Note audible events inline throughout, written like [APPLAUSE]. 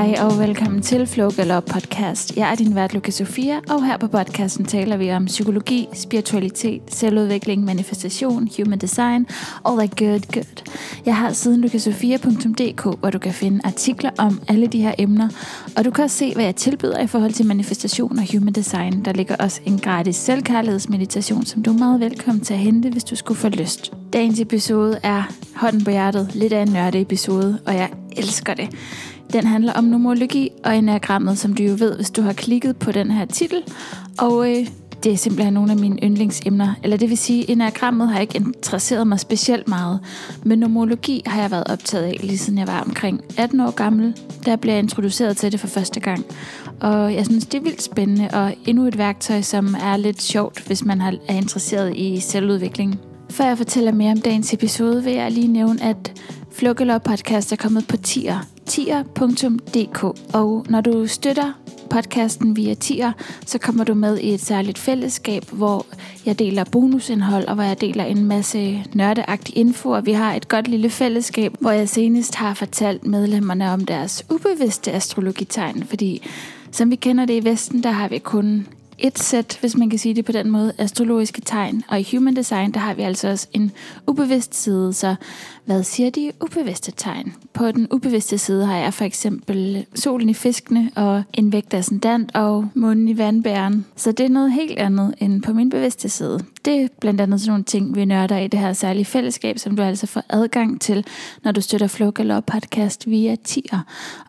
Hej og velkommen til Flow Galop podcast. Jeg er din vært, Luca Sofia, og her på podcasten taler vi om psykologi, spiritualitet, selvudvikling, manifestation, human design, all that good, good. Jeg har siden lucasofia.dk, hvor du kan finde artikler om alle de her emner, og du kan også se, hvad jeg tilbyder i forhold til manifestation og human design. Der ligger også en gratis selvkærlighedsmeditation, som du er meget velkommen til at hente, hvis du skulle få lyst. Dagens episode er hånden på hjertet, lidt af en nørde episode, og jeg elsker det. Den handler om numerologi og enagrammet, som du jo ved, hvis du har klikket på den her titel. Og øh, det er simpelthen nogle af mine yndlingsemner. Eller det vil sige, enagrammet har ikke interesseret mig specielt meget. Men numerologi har jeg været optaget af, lige siden jeg var omkring 18 år gammel. Der blev jeg introduceret til det for første gang. Og jeg synes, det er vildt spændende, og endnu et værktøj, som er lidt sjovt, hvis man er interesseret i selvudvikling. Før jeg fortæller mere om dagens episode, vil jeg lige nævne, at Flukkelov podcast er kommet på tier. tier.dk, og når du støtter podcasten via tier, så kommer du med i et særligt fællesskab, hvor jeg deler bonusindhold, og hvor jeg deler en masse nørdeagtig info, og vi har et godt lille fællesskab, hvor jeg senest har fortalt medlemmerne om deres ubevidste astrologitegn, fordi som vi kender det i Vesten, der har vi kun et sæt, hvis man kan sige det på den måde, astrologiske tegn. Og i Human Design, der har vi altså også en ubevidst side. Så hvad siger de ubevidste tegn? På den ubevidste side har jeg for eksempel solen i fiskene og en vægt ascendant og månen i vandbæren. Så det er noget helt andet end på min bevidste side. Det er blandt andet sådan nogle ting, vi nørder i det her særlige fællesskab, som du altså får adgang til, når du støtter Flow Galop podcast via tier.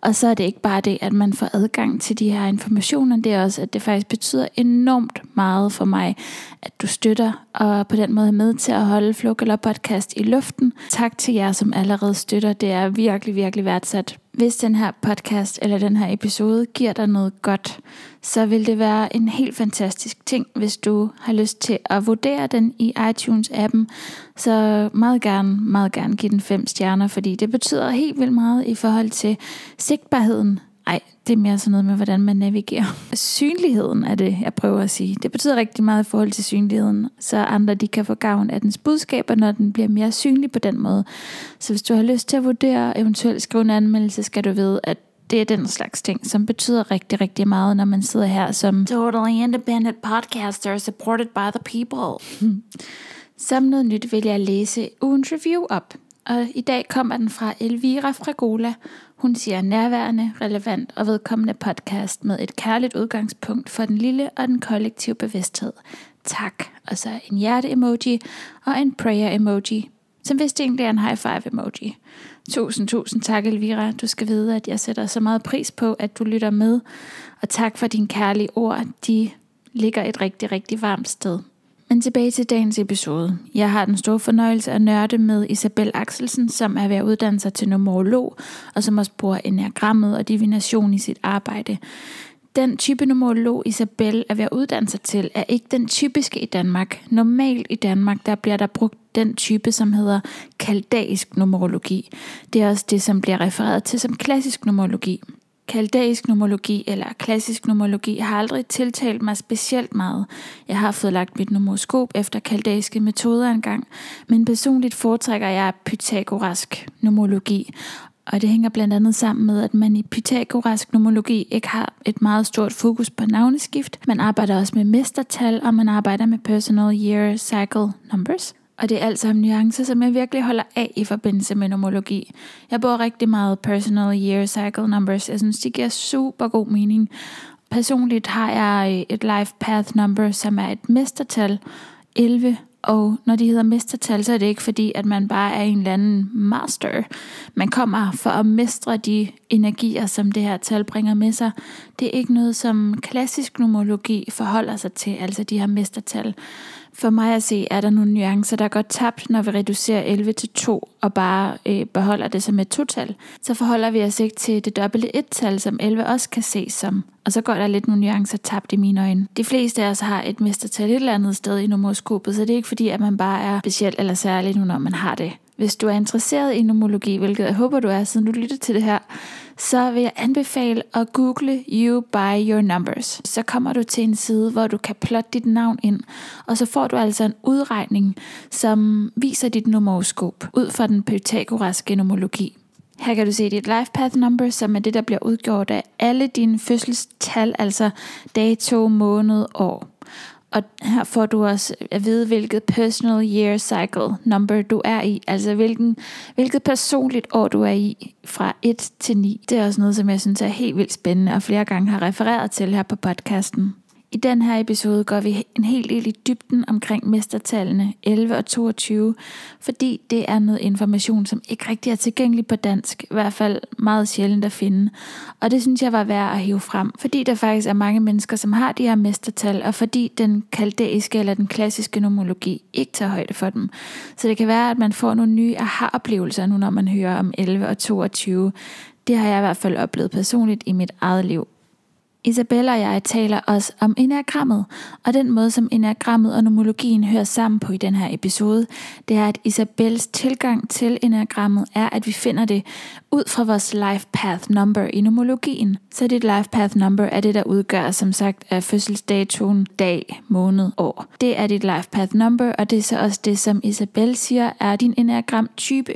Og så er det ikke bare det, at man får adgang til de her informationer, det er også, at det faktisk betyder enormt meget for mig, at du støtter og på den måde er med til at holde Flow podcast i luften. Tak til jer, som allerede støtter. Det er virkelig, virkelig værdsat. Hvis den her podcast eller den her episode giver dig noget godt, så vil det være en helt fantastisk ting, hvis du har lyst til at vurdere den i iTunes-appen. Så meget gerne, meget gerne give den fem stjerner, fordi det betyder helt vildt meget i forhold til sigtbarheden ej, det er mere sådan noget med, hvordan man navigerer. Synligheden er det, jeg prøver at sige. Det betyder rigtig meget i forhold til synligheden, så andre de kan få gavn af dens budskaber, når den bliver mere synlig på den måde. Så hvis du har lyst til at vurdere, eventuelt skrive en anmeldelse, skal du vide, at det er den slags ting, som betyder rigtig, rigtig meget, når man sidder her som Totally Independent Podcaster supported by the people. [LAUGHS] som noget nyt vil jeg læse ugens review op. Og i dag kommer den fra Elvira fra Gola. Hun siger nærværende, relevant og vedkommende podcast med et kærligt udgangspunkt for den lille og den kollektive bevidsthed. Tak. Og så en hjerte-emoji og en prayer-emoji, som vist egentlig er en high five emoji. Tusind, tusind tak, Elvira. Du skal vide, at jeg sætter så meget pris på, at du lytter med. Og tak for dine kærlige ord. De ligger et rigtig, rigtig varmt sted. Men tilbage til dagens episode. Jeg har den store fornøjelse at nørde med Isabel Axelsen, som er ved at uddanne sig til numerolog, og som også bruger enagrammet og divination i sit arbejde. Den type numerolog, Isabel er ved at uddanne sig til, er ikke den typiske i Danmark. Normalt i Danmark, der bliver der brugt den type, som hedder kaldaisk numerologi. Det er også det, som bliver refereret til som klassisk numerologi. Kaldæisk numerologi eller klassisk numerologi har aldrig tiltalt mig specielt meget. Jeg har fået lagt mit numeroskop efter kaldæiske metoder engang, men personligt foretrækker jeg pythagorask numerologi, og det hænger blandt andet sammen med, at man i pythagorask numerologi ikke har et meget stort fokus på navneskift. Man arbejder også med mestertal, og man arbejder med personal year cycle numbers. Og det er alt sammen nuancer, som jeg virkelig holder af i forbindelse med nomologi. Jeg bruger rigtig meget personal year cycle numbers. Jeg synes, de giver super god mening. Personligt har jeg et life path number, som er et mestertal 11. Og når de hedder mestertal, så er det ikke fordi, at man bare er en eller anden master. Man kommer for at mestre de energier, som det her tal bringer med sig. Det er ikke noget, som klassisk numerologi forholder sig til, altså de her mestertal. For mig at se, er der nogle nuancer, der går tabt, når vi reducerer 11 til 2 og bare øh, beholder det som et total. Så forholder vi os ikke til det dobbelte et-tal, som 11 også kan ses som. Og så går der lidt nogle nuancer tabt i mine øjne. De fleste af os har et mestertal et eller andet sted i numeroskopet, så det er ikke fordi, at man bare er speciel eller særlig nu, når man har det. Hvis du er interesseret i nomologi, hvilket jeg håber, du er, siden du lytter til det her, så vil jeg anbefale at google You By Your Numbers. Så kommer du til en side, hvor du kan plotte dit navn ind, og så får du altså en udregning, som viser dit nomoskop ud fra den pythagoraske nomologi. Her kan du se dit life path number, som er det, der bliver udgjort af alle dine fødselstal, altså dato, måned, år. Og her får du også at vide, hvilket personal year cycle number du er i. Altså hvilken, hvilket personligt år du er i fra 1 til 9. Det er også noget, som jeg synes er helt vildt spændende, og flere gange har refereret til her på podcasten. I den her episode går vi en helt del i dybden omkring mestertallene 11 og 22, fordi det er noget information, som ikke rigtig er tilgængelig på dansk, i hvert fald meget sjældent at finde. Og det synes jeg var værd at hive frem, fordi der faktisk er mange mennesker, som har de her mestertal, og fordi den kaldæiske eller den klassiske nomologi ikke tager højde for dem. Så det kan være, at man får nogle nye aha-oplevelser nu, når man hører om 11 og 22. Det har jeg i hvert fald oplevet personligt i mit eget liv. Isabella og jeg taler også om enagrammet, og den måde, som enagrammet og nomologien hører sammen på i den her episode, det er, at Isabels tilgang til enagrammet er, at vi finder det ud fra vores life path number i nomologien. Så dit life path number er det, der udgør, som sagt, af fødselsdatoen, dag, måned, år. Det er dit life path number, og det er så også det, som Isabel siger, er din enagram type.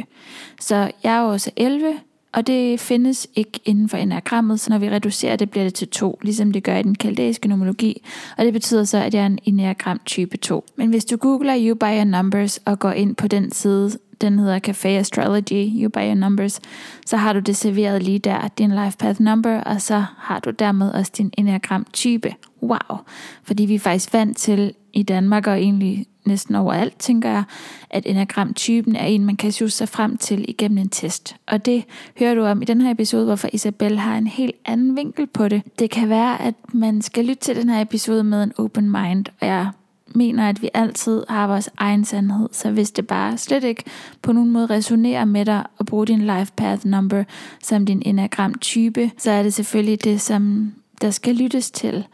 Så jeg er også 11, og det findes ikke inden for enagrammet, så når vi reducerer det, bliver det til 2, ligesom det gør i den kaldæiske nomologi. Og det betyder så, at jeg er en enagram type 2. Men hvis du googler You By Your Numbers og går ind på den side, den hedder Café Astrology, You By Your Numbers, så har du det serveret lige der, din life path number, og så har du dermed også din enagram type. Wow! Fordi vi er faktisk vant til i Danmark og egentlig næsten overalt, tænker jeg, at enagramtypen er en, man kan sjusse sig frem til igennem en test. Og det hører du om i den her episode, hvorfor Isabel har en helt anden vinkel på det. Det kan være, at man skal lytte til den her episode med en open mind, og jeg mener, at vi altid har vores egen sandhed, så hvis det bare slet ikke på nogen måde resonerer med dig at bruge din life path number som din enagram type, så er det selvfølgelig det, som der skal lyttes til.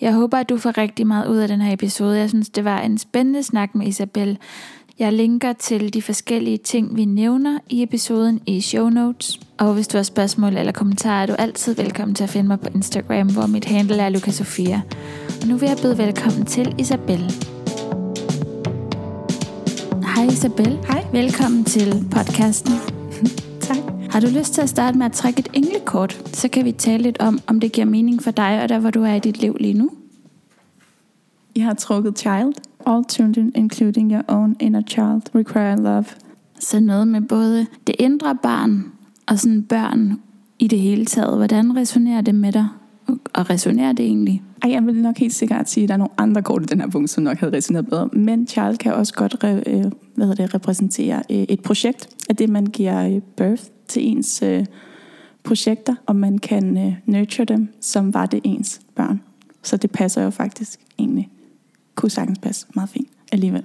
Jeg håber, at du får rigtig meget ud af den her episode. Jeg synes, det var en spændende snak med Isabel. Jeg linker til de forskellige ting, vi nævner i episoden i show notes. Og hvis du har spørgsmål eller kommentarer, er du altid velkommen til at finde mig på Instagram, hvor mit handle er Lukas Sofia. Og nu vil jeg byde velkommen til Isabel. Hej Isabel. Hej. Velkommen til podcasten. [LAUGHS] tak. Har du lyst til at starte med at trække et englekort? Så kan vi tale lidt om, om det giver mening for dig og der, hvor du er i dit liv lige nu. Jeg har trukket child. All children, including your own inner child, require love. Så noget med både det indre barn og sådan børn i det hele taget. Hvordan resonerer det med dig? Og resonerer det egentlig? Ej, jeg vil nok helt sikkert sige, at der er nogle andre kort i den her punkt, som nok havde resoneret bedre. Men child kan også godt re, øh, hvad det, repræsentere øh, et projekt af det, man giver øh, birth til ens øh, projekter, og man kan øh, nurture dem, som var det ens børn. Så det passer jo faktisk egentlig, kunne sagtens passe meget fint alligevel.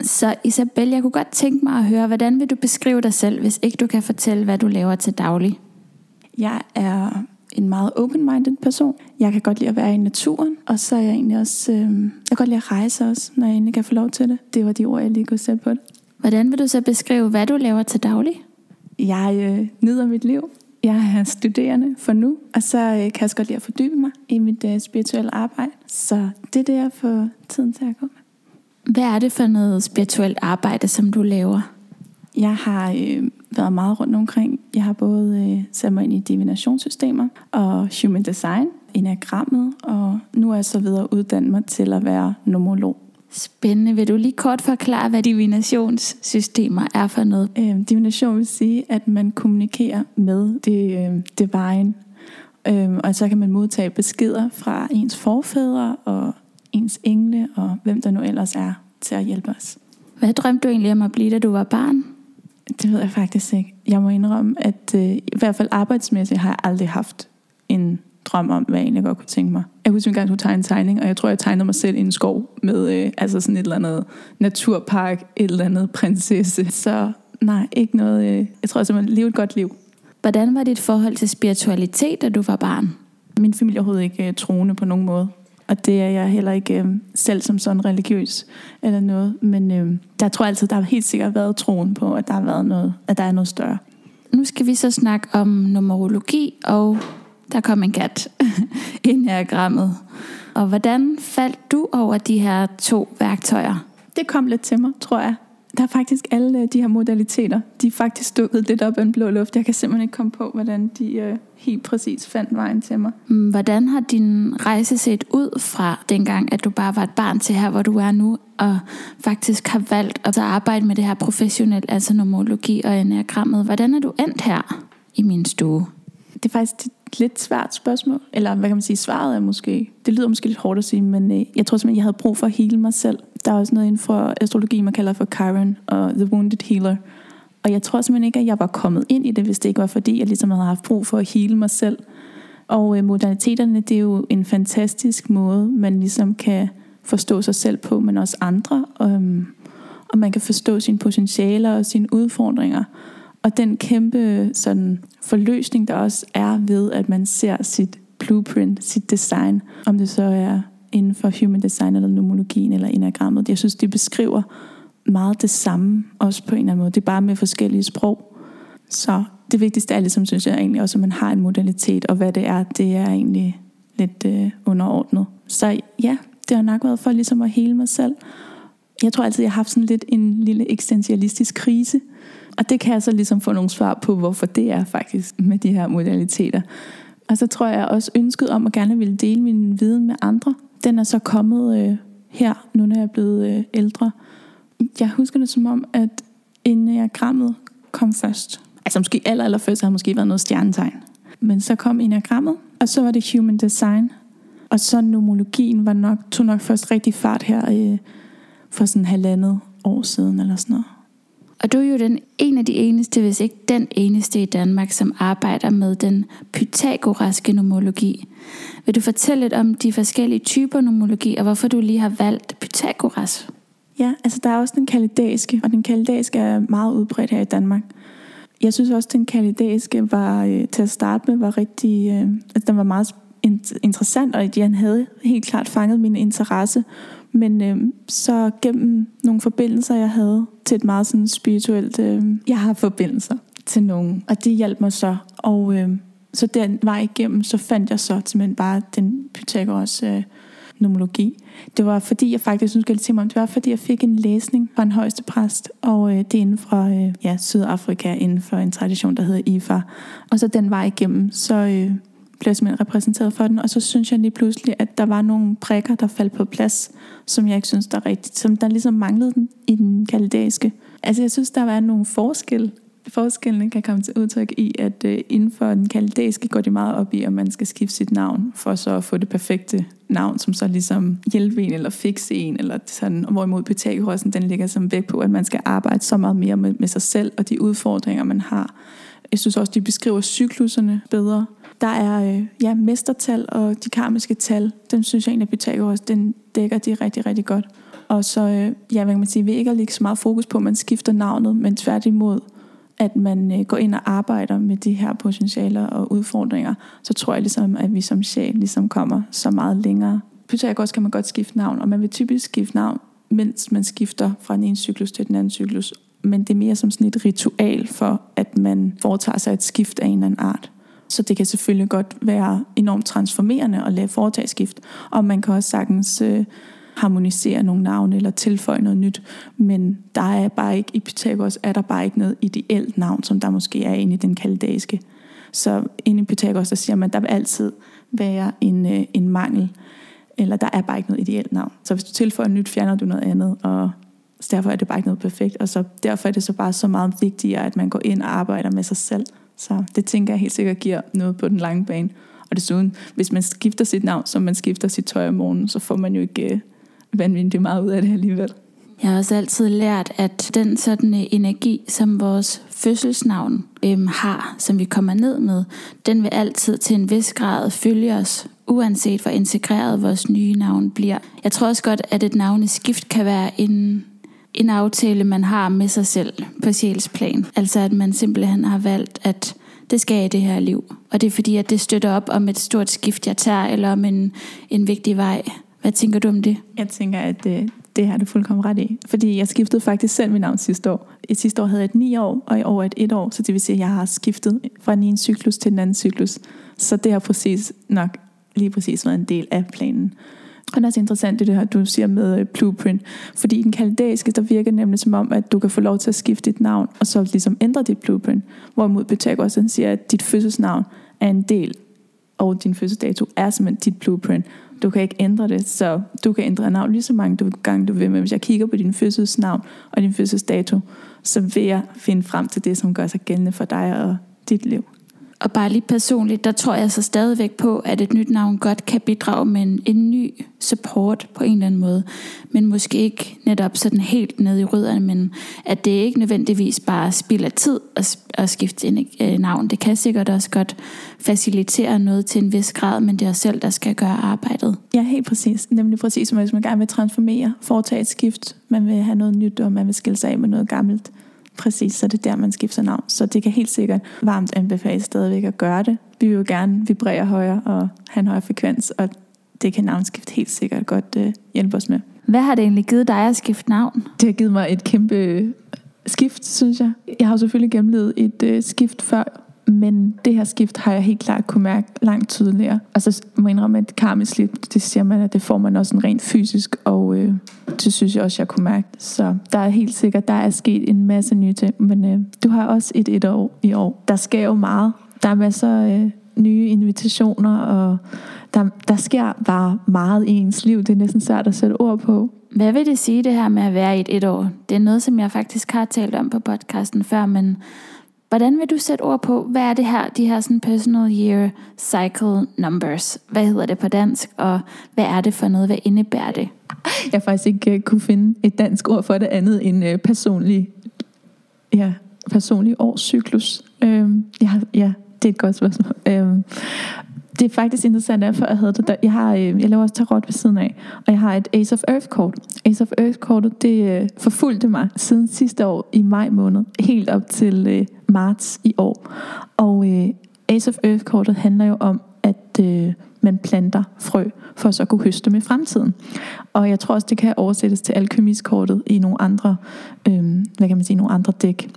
Så Isabel, jeg kunne godt tænke mig at høre, hvordan vil du beskrive dig selv, hvis ikke du kan fortælle, hvad du laver til daglig? Jeg er en meget open-minded person. Jeg kan godt lide at være i naturen, og så er jeg egentlig også, øh, jeg kan godt lide at rejse også, når jeg endelig kan få lov til det. Det var de ord, jeg lige kunne sætte på det. Hvordan vil du så beskrive, hvad du laver til daglig? Jeg øh, nyder mit liv. Jeg er studerende for nu, og så øh, kan jeg godt lide at fordybe mig i mit øh, spirituelle arbejde. Så det er det, jeg får tiden til at gå med. Hvad er det for noget spirituelt arbejde, som du laver? Jeg har øh, været meget rundt omkring. Jeg har både øh, sat mig ind i divinationssystemer og human design, enagrammet, og nu er jeg så videre uddannet mig til at være nomolog. Spændende. Vil du lige kort forklare, hvad divinationssystemer er for noget? Øh, divination vil sige, at man kommunikerer med det øh, divine, øh, og så kan man modtage beskeder fra ens forfædre og ens engle og hvem der nu ellers er til at hjælpe os. Hvad drømte du egentlig om at blive, da du var barn? Det ved jeg faktisk ikke. Jeg må indrømme, at øh, i hvert fald arbejdsmæssigt har jeg aldrig haft en drøm om, hvad jeg egentlig godt kunne tænke mig. Jeg husker engang, at tegne en tegning, og jeg tror, jeg tegnede mig selv i en skov med øh, altså sådan et eller andet naturpark, et eller andet prinsesse. Så nej, ikke noget. Øh, jeg tror simpelthen, leve et godt liv. Hvordan var dit forhold til spiritualitet, da du var barn? Min familie er overhovedet ikke øh, troende på nogen måde. Og det er jeg heller ikke øh, selv som sådan religiøs eller noget. Men øh, der tror jeg altid, der har helt sikkert været troen på, at der har været noget, at der er noget større. Nu skal vi så snakke om numerologi, og der kom en kat [LAUGHS] ind i grammet. Og hvordan faldt du over de her to værktøjer? Det kom lidt til mig, tror jeg. der er faktisk alle øh, de her modaliteter, de er faktisk dukket lidt op af en blå luft. Jeg kan simpelthen ikke komme på, hvordan de øh, helt præcis fandt vejen til mig. Mm, hvordan har din rejse set ud fra dengang, at du bare var et barn til her, hvor du er nu, og faktisk har valgt at arbejde med det her professionelt, altså nomologi og enagrammet. Hvordan er du endt her i min stue? Det er faktisk et lidt svært spørgsmål, eller hvad kan man sige, svaret er måske, det lyder måske lidt hårdt at sige, men øh, jeg tror simpelthen, jeg havde brug for at hele mig selv. Der er også noget inden for astrologi, man kalder for Chiron og The Wounded Healer. Og jeg tror simpelthen ikke, at jeg var kommet ind i det, hvis det ikke var fordi, jeg ligesom havde haft brug for at hele mig selv. Og øh, modaliteterne, det er jo en fantastisk måde, man ligesom kan forstå sig selv på, men også andre. Um, og man kan forstå sine potentialer og sine udfordringer. Og den kæmpe sådan, forløsning, der også er ved, at man ser sit blueprint, sit design, om det så er inden for human design eller nomologien eller enagrammet. Jeg synes, de beskriver meget det samme, også på en eller anden måde. Det er bare med forskellige sprog. Så det vigtigste er ligesom, synes jeg egentlig også, at man har en modalitet, og hvad det er, det er egentlig lidt øh, underordnet. Så ja, det har nok været for ligesom at hele mig selv. Jeg tror altid, jeg har haft sådan lidt en lille eksistentialistisk krise, og det kan jeg så ligesom få nogle svar på, hvorfor det er faktisk med de her modaliteter. Og så tror jeg også ønsket om at gerne ville dele min viden med andre. Den er så kommet øh, her, nu når jeg er blevet øh, ældre. Jeg husker det som om, at enagrammet kom først. Altså måske aller, aller først har måske været noget stjernetegn. Men så kom enagrammet, og så var det human design. Og så nomologien var nok, tog nok først rigtig fart her øh, for sådan halvandet år siden eller sådan noget. Og du er jo den en af de eneste, hvis ikke den eneste i Danmark, som arbejder med den pythagoraske nomologi. Vil du fortælle lidt om de forskellige typer nomologi, og hvorfor du lige har valgt Pythagoras? Ja, altså der er også den kalidæiske, og den kalidæiske er meget udbredt her i Danmark. Jeg synes også, at den kalidæiske var øh, til at starte med var rigtig, øh, altså den var meget interessant, og han havde helt klart fanget min interesse. Men øh, så gennem nogle forbindelser, jeg havde til et meget sådan spirituelt... Øh, jeg har forbindelser til nogen, og det hjalp mig så. Og øh, så den vej igennem, så fandt jeg så simpelthen bare den Pythagoras øh, nomologi. Det var fordi, jeg faktisk synes lidt til mig om, det var fordi, jeg fik en læsning fra en højeste præst, og øh, det er inden for øh, ja, Sydafrika, inden for en tradition, der hedder IFA. Og så den vej igennem, så øh, blev simpelthen repræsenteret for den, og så synes jeg lige pludselig, at der var nogle prikker, der faldt på plads, som jeg ikke synes, der er rigtigt, som der ligesom manglede den i den kaldæiske. Altså jeg synes, der var nogle forskel. forskellene kan komme til udtryk i, at øh, inden for den kaldæiske går det meget op i, at man skal skifte sit navn, for så at få det perfekte navn, som så ligesom hjælpe en eller fikse en, eller sådan, hvorimod Pythagorasen, den ligger som vægt på, at man skal arbejde så meget mere med, med sig selv, og de udfordringer, man har. Jeg synes også, de beskriver cykluserne bedre. Der er øh, ja, mestertal og de karmiske tal. Den synes jeg egentlig, at Pythagoras den dækker de rigtig, rigtig godt. Og så, øh, ja, hvad kan man sige, vi ikke at lægge så meget fokus på, at man skifter navnet, men tværtimod, at man øh, går ind og arbejder med de her potentialer og udfordringer, så tror jeg ligesom, at vi som sjæl ligesom kommer så meget længere. Pythagoras kan man godt skifte navn, og man vil typisk skifte navn, mens man skifter fra den ene cyklus til den anden cyklus. Men det er mere som sådan et ritual for, at man foretager sig et skift af en eller anden art. Så det kan selvfølgelig godt være enormt transformerende at lave foretagsskift, og man kan også sagtens øh, harmonisere nogle navne eller tilføje noget nyt, men der er bare ikke, i Pythagoras er der bare ikke noget ideelt navn, som der måske er inde i den kaldæiske. Så inde i Pythagoras, der siger man, at der vil altid være en, øh, en mangel, eller der er bare ikke noget ideelt navn. Så hvis du tilføjer nyt, fjerner du noget andet, og derfor er det bare ikke noget perfekt. Og så derfor er det så bare så meget vigtigere, at man går ind og arbejder med sig selv. Så det tænker jeg helt sikkert giver noget på den lange bane. Og desuden, hvis man skifter sit navn, som man skifter sit tøj om morgenen, så får man jo ikke øh, vanvittigt meget ud af det alligevel. Jeg har også altid lært, at den sådan øh, energi, som vores fødselsnavn øhm, har, som vi kommer ned med, den vil altid til en vis grad følge os, uanset hvor integreret vores nye navn bliver. Jeg tror også godt, at et navneskift kan være en, en aftale, man har med sig selv på sjælsplan. Altså at man simpelthen har valgt, at det skal jeg i det her liv. Og det er fordi, at det støtter op om et stort skift, jeg tager, eller om en, en vigtig vej. Hvad tænker du om det? Jeg tænker, at det, det har du fuldkommen ret i. Fordi jeg skiftede faktisk selv mit navn sidste år. I sidste år havde jeg et ni år, og i år et et år. Så det vil sige, at jeg har skiftet fra den ene cyklus til den anden cyklus. Så det har præcis nok lige præcis været en del af planen. Og det er også interessant det her, du siger med øh, blueprint. Fordi i den kaldæiske, der virker nemlig som om, at du kan få lov til at skifte dit navn, og så ligesom ændre dit blueprint. Hvorimod Pythagoras han siger, at dit fødselsnavn er en del, og din fødselsdato er simpelthen dit blueprint. Du kan ikke ændre det, så du kan ændre navn lige så mange gange du vil. Men hvis jeg kigger på din fødselsnavn og din fødselsdato, så vil jeg finde frem til det, som gør sig gældende for dig og dit liv. Og bare lige personligt, der tror jeg så stadigvæk på, at et nyt navn godt kan bidrage med en, en ny support på en eller anden måde. Men måske ikke netop sådan helt ned i rødderne, men at det ikke nødvendigvis bare spilder tid at, at skifte en øh, navn. Det kan sikkert også godt facilitere noget til en vis grad, men det er selv, der skal gøre arbejdet. Ja, helt præcis. Nemlig præcis som hvis man gerne vil transformere, foretage et skift, man vil have noget nyt, og man vil skille sig af med noget gammelt Præcis, så det er der, man skifter navn. Så det kan helt sikkert varmt anbefales stadigvæk at gøre det. Vi vil jo gerne vibrere højere og have en højere frekvens, og det kan navnskift helt sikkert godt uh, hjælpe os med. Hvad har det egentlig givet dig at skifte navn? Det har givet mig et kæmpe skift, synes jeg. Jeg har jo selvfølgelig gennemlevet et uh, skift før, men det her skift har jeg helt klart kunne mærke langt tydeligere. Og så må jeg indrømme, at karmisk det siger man, at det får man også en rent fysisk, og øh, det synes jeg også, jeg kunne mærke. Så der er helt sikkert, der er sket en masse nye ting, men øh, du har også et et år i år. Der sker jo meget. Der er masser øh, nye invitationer, og der, der sker bare meget i ens liv. Det er næsten svært at sætte ord på. Hvad vil det sige, det her med at være i et et år? Det er noget, som jeg faktisk har talt om på podcasten før, men Hvordan vil du sætte ord på, hvad er det her, de her sådan personal year cycle numbers? Hvad hedder det på dansk, og hvad er det for noget? Hvad indebærer det? Jeg har faktisk ikke uh, kunne finde et dansk ord for det andet end uh, personlig, ja, personlig årscyklus. Uh, ja, ja, det er et godt spørgsmål. Øhm, det er faktisk interessant, at jeg havde det. der. Jeg, har, øh, jeg laver også tarot ved siden af, og jeg har et Ace of Earth kort. Ace of Earth kortet, det øh, forfulgte mig siden sidste år i maj måned, helt op til øh, marts i år. Og øh, Ace of Earth-kortet handler jo om, at øh, man planter frø, for så at kunne høste med fremtiden. Og jeg tror også, det kan oversættes til alkemiskortet i nogle andre, øh, hvad kan man sige, nogle andre dæk.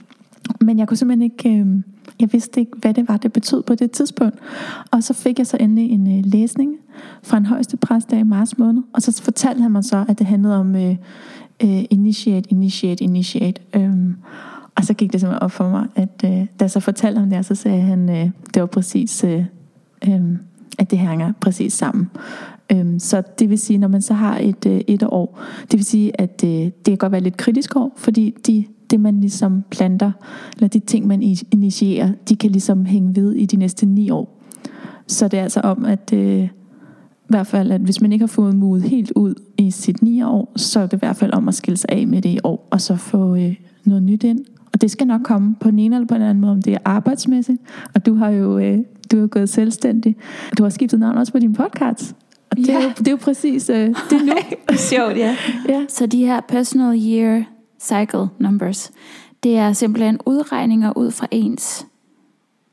Men jeg kunne simpelthen ikke, øh, jeg vidste ikke, hvad det var, det betød på det tidspunkt. Og så fik jeg så endelig en øh, læsning fra en højeste præst der i marts måned, og så fortalte han mig så, at det handlede om øh, øh, initiate, initiate, initiate. Øhm, og så gik det simpelthen op for mig, at øh, da jeg så fortalte ham det, så sagde han, øh, det var præcis, øh, øh, at det hænger præcis sammen. Øhm, så det vil sige, når man så har et, øh, et år, det vil sige, at øh, det kan godt være lidt kritisk år, fordi de, det man ligesom planter, eller de ting man initierer, de kan ligesom hænge ved i de næste ni år. Så det er altså om, at øh, i hvert fald, at hvis man ikke har fået mudet helt ud i sit ni år, så er det i hvert fald om at skille sig af med det i år, og så få øh, noget nyt ind. Og det skal nok komme på en ene eller på en anden måde, om det er arbejdsmæssigt. Og du har jo øh, du har gået selvstændig. Du har skiftet navn også på din podcast. Og det, ja. er, jo, det er jo præcis øh, det er nu. [LAUGHS] sjovt, ja. ja. Så de her personal year cycle numbers, det er simpelthen udregninger ud fra ens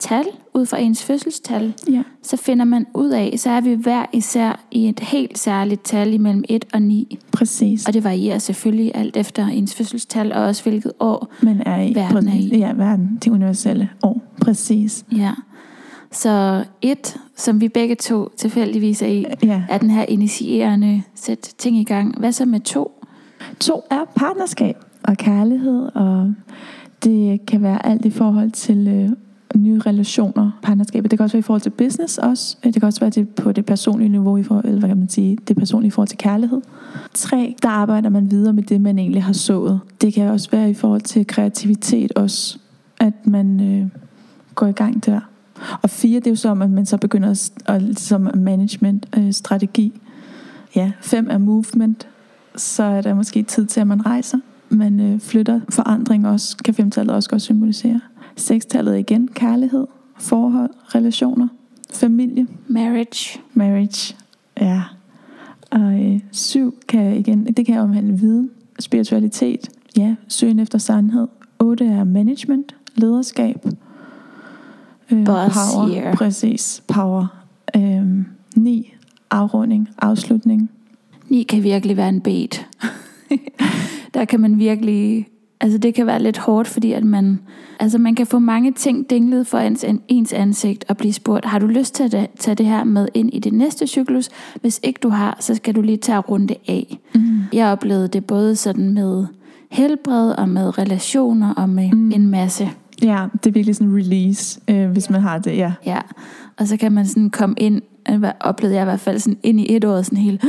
tal, ud fra ens fødselstal, ja. så finder man ud af, så er vi hver især i et helt særligt tal imellem 1 og 9. Præcis. Og det varierer selvfølgelig alt efter ens fødselstal, og også hvilket år Man er i, verden er i. Ja, verden, det universelle år. Præcis. Ja. Så et, som vi begge to tilfældigvis er i, ja. er den her initierende sæt ting i gang. Hvad så med to? To er partnerskab og kærlighed, og det kan være alt i forhold til øh, nye relationer, partnerskaber. Det kan også være i forhold til business også. Øh, det kan også være det på det personlige niveau, i forhold, eller hvad kan man sige, det personlige i forhold til kærlighed. Tre, der arbejder man videre med det, man egentlig har sået. Det kan også være i forhold til kreativitet også, at man øh, går i gang der. Og fire, det er jo så, at man så begynder at, at ligesom som management øh, strategi. Ja, fem er movement, så er der måske tid til, at man rejser. Man øh, flytter forandring også, kan femtallet også godt symbolisere. Sekstallet igen, kærlighed, forhold, relationer, familie. Marriage. Marriage, ja. Og øh, syv kan igen, det kan omhandle viden, spiritualitet, ja, søgen efter sandhed. Otte er management, lederskab. Øh, Boss, power, yeah. præcis, power. Øh, ni, afrunding, afslutning. Ni kan virkelig være en bait. [LAUGHS] Der kan man virkelig Altså det kan være lidt hårdt, fordi at man, altså man kan få mange ting dinglet for ens, ens ansigt og blive spurgt, har du lyst til at tage det her med ind i det næste cyklus? Hvis ikke du har, så skal du lige tage runde af. Mm. Jeg oplevede det både sådan med helbred og med relationer og med mm. en masse. Ja, det er virkelig sådan en release, øh, hvis man har det, ja. Ja, og så kan man sådan komme ind, oplevede jeg i hvert fald sådan ind i et år sådan helt,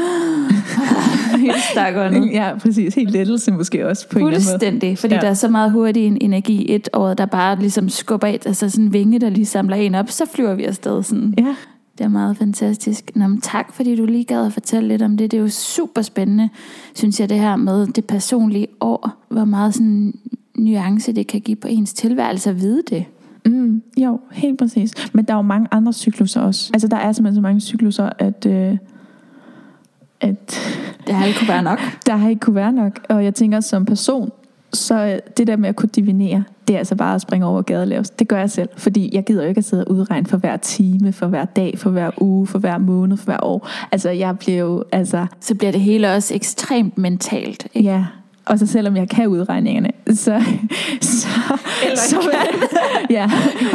[GASPS] helt stakåndet. [LAUGHS] Ja, præcis. Helt lettelse måske også på en eller anden måde. fordi ja. der er så meget hurtig en energi i et år, der bare ligesom skubber et, altså sådan en vinge, der lige samler en op, så flyver vi afsted sådan. Ja. Det er meget fantastisk. Nå, men tak, fordi du lige gad at fortælle lidt om det. Det er jo super spændende, synes jeg, det her med det personlige år. Hvor meget sådan nuance det kan give på ens tilværelse at vide det. Mm, jo, helt præcis. Men der er jo mange andre cykluser også. Altså, der er simpelthen så mange cykluser, at... Øh, at det har ikke kunne være nok. [LAUGHS] Der har ikke kunne være nok. Og jeg tænker, som person, så det der med at kunne divinere, det er altså bare at springe over gadelavs. Det gør jeg selv, fordi jeg gider jo ikke at sidde og udregne for hver time, for hver dag, for hver uge, for hver måned, for hver år. Altså, jeg bliver jo, altså... Så bliver det hele også ekstremt mentalt, ikke? Ja, og så selvom jeg kan udregningerne, så... så Eller så, kan. ja.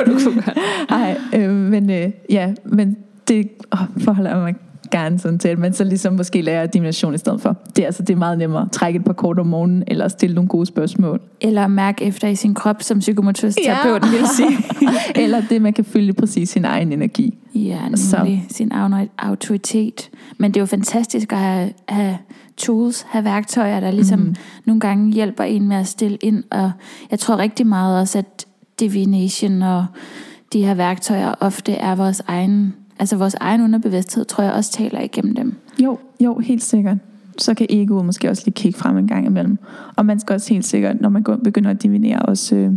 du [LAUGHS] kunne Ej, øh, men øh, ja, men det åh, forholder jeg mig gerne sådan til, men så ligesom måske lære dimension i stedet for. Det er altså det er meget nemmere at trække et par kort om morgenen, eller stille nogle gode spørgsmål. Eller mærke efter i sin krop, som psykomotorisk terapeut ja. vil sige. [LAUGHS] eller det, man kan følge præcis sin egen energi. Ja, nemlig så. sin autoritet. Men det er jo fantastisk at have, have tools, have værktøjer, der ligesom mm. nogle gange hjælper en med at stille ind. Og jeg tror rigtig meget også, at divination og de her værktøjer ofte er vores egen, altså vores egen underbevidsthed, tror jeg også taler igennem dem. Jo, jo, helt sikkert. Så kan egoet måske også lige kigge frem en gang imellem. Og man skal også helt sikkert, når man begynder at divinere, også, øh,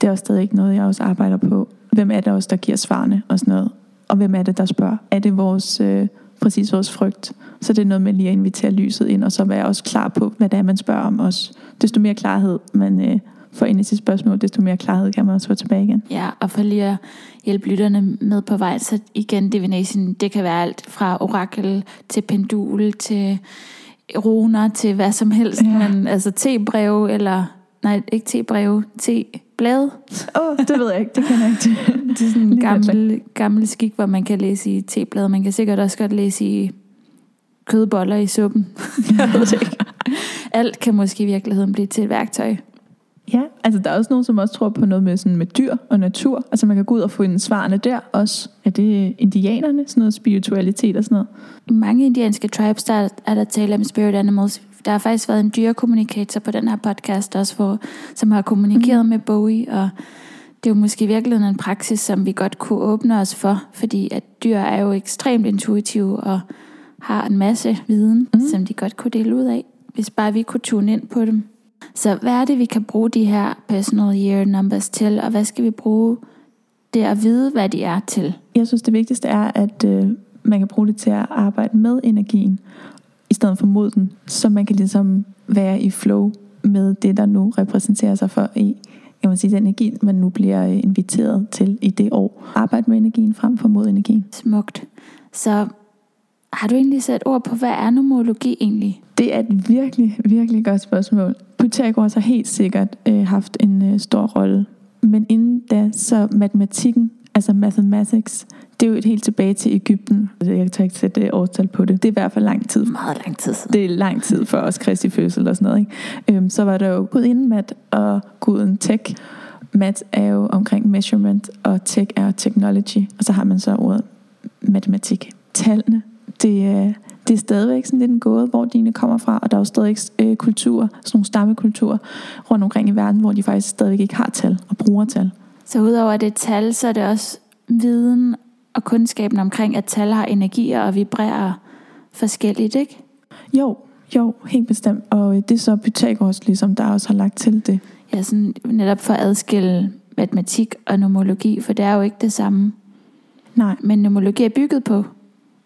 det er også stadig ikke noget, jeg også arbejder på. Hvem er det også, der giver svarene og sådan noget? Og hvem er det, der spørger? Er det vores, øh, præcis vores frygt? Så det er noget med lige at invitere lyset ind, og så være også klar på, hvad det er, man spørger om også. Desto mere klarhed man øh, får ind i sit spørgsmål, desto mere klarhed kan man også få tilbage igen. Ja, og for lige at hjælpe lytterne med på vej, så igen, divination, det kan være alt fra orakel til pendul til runer til hvad som helst. Ja. Men altså te-breve, eller nej, ikke te-breve, te-blade. Åh, oh, det ved jeg ikke, det kan jeg ikke. [LAUGHS] det er sådan en gammel, gammel skik, hvor man kan læse i te-blade. Man kan sikkert også godt læse i kødboller i suppen. [LAUGHS] Jeg ved det ikke. Alt kan måske i virkeligheden blive til et værktøj. Ja, altså der er også nogen, som også tror på noget med, sådan med dyr og natur. Altså man kan gå ud og få en svarene der også. Er det indianerne, sådan noget spiritualitet og sådan noget? I mange indianske tribes, der er der tale om spirit animals. Der har faktisk været en dyrekommunikator på den her podcast også, for, som har kommunikeret mm. med Bowie, og det er jo måske i virkeligheden en praksis, som vi godt kunne åbne os for, fordi at dyr er jo ekstremt intuitive og har en masse viden, mm. som de godt kunne dele ud af, hvis bare vi kunne tune ind på dem. Så hvad er det, vi kan bruge de her personal year numbers til, og hvad skal vi bruge det at vide, hvad de er til? Jeg synes, det vigtigste er, at øh, man kan bruge det til at arbejde med energien, i stedet for mod den, så man kan ligesom være i flow med det, der nu repræsenterer sig for i jeg må sige, den energi, man nu bliver øh, inviteret til i det år. Arbejde med energien frem for mod energien. Smukt. Så har du egentlig sat ord på, hvad er numerologi egentlig? Det er et virkelig, virkelig godt spørgsmål. Pythagoras har helt sikkert øh, haft en øh, stor rolle. Men inden da, så matematikken, altså mathematics, det er jo et helt tilbage til Ægypten. Jeg kan ikke sætte årstal på det. Det er i hvert fald lang tid. Meget lang tid siden. Det er lang tid for os Kristi fødsel og sådan noget. Ikke? Øhm, så var der jo guden Mat og guden Tech. Mat er jo omkring measurement, og Tech er technology. Og så har man så ordet matematik. Tallene det, øh, det er stadigvæk sådan lidt en gåde, hvor dine kommer fra, og der er jo stadig øh, kulturer, sådan nogle stammekulturer rundt omkring i verden, hvor de faktisk stadigvæk ikke har tal og bruger tal. Så udover det tal, så er det også viden og kundskaben omkring, at tal har energier og vibrerer forskelligt, ikke? Jo, jo, helt bestemt. Og det er så Pythagoras, ligesom, der også har lagt til det. Ja, sådan netop for at adskille matematik og nomologi, for det er jo ikke det samme. Nej. Men nomologi er bygget på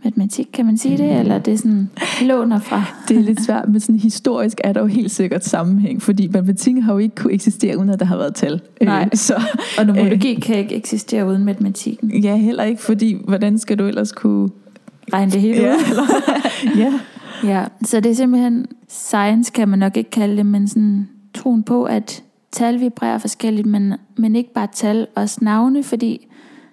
matematik, kan man sige det? Eller det er sådan låner fra? [LAUGHS] det er lidt svært, men sådan historisk er der jo helt sikkert sammenhæng, fordi matematik har jo ikke kunne eksistere, uden at der har været tal. Øh, Nej, så, og nomologi [LAUGHS] øh, kan ikke eksistere uden matematikken. Ja, heller ikke, fordi hvordan skal du ellers kunne... Regne det hele ja, ud? [LAUGHS] ja. ja, så det er simpelthen science, kan man nok ikke kalde det, men sådan troen på, at tal vibrerer forskelligt, men, men ikke bare tal, også navne, fordi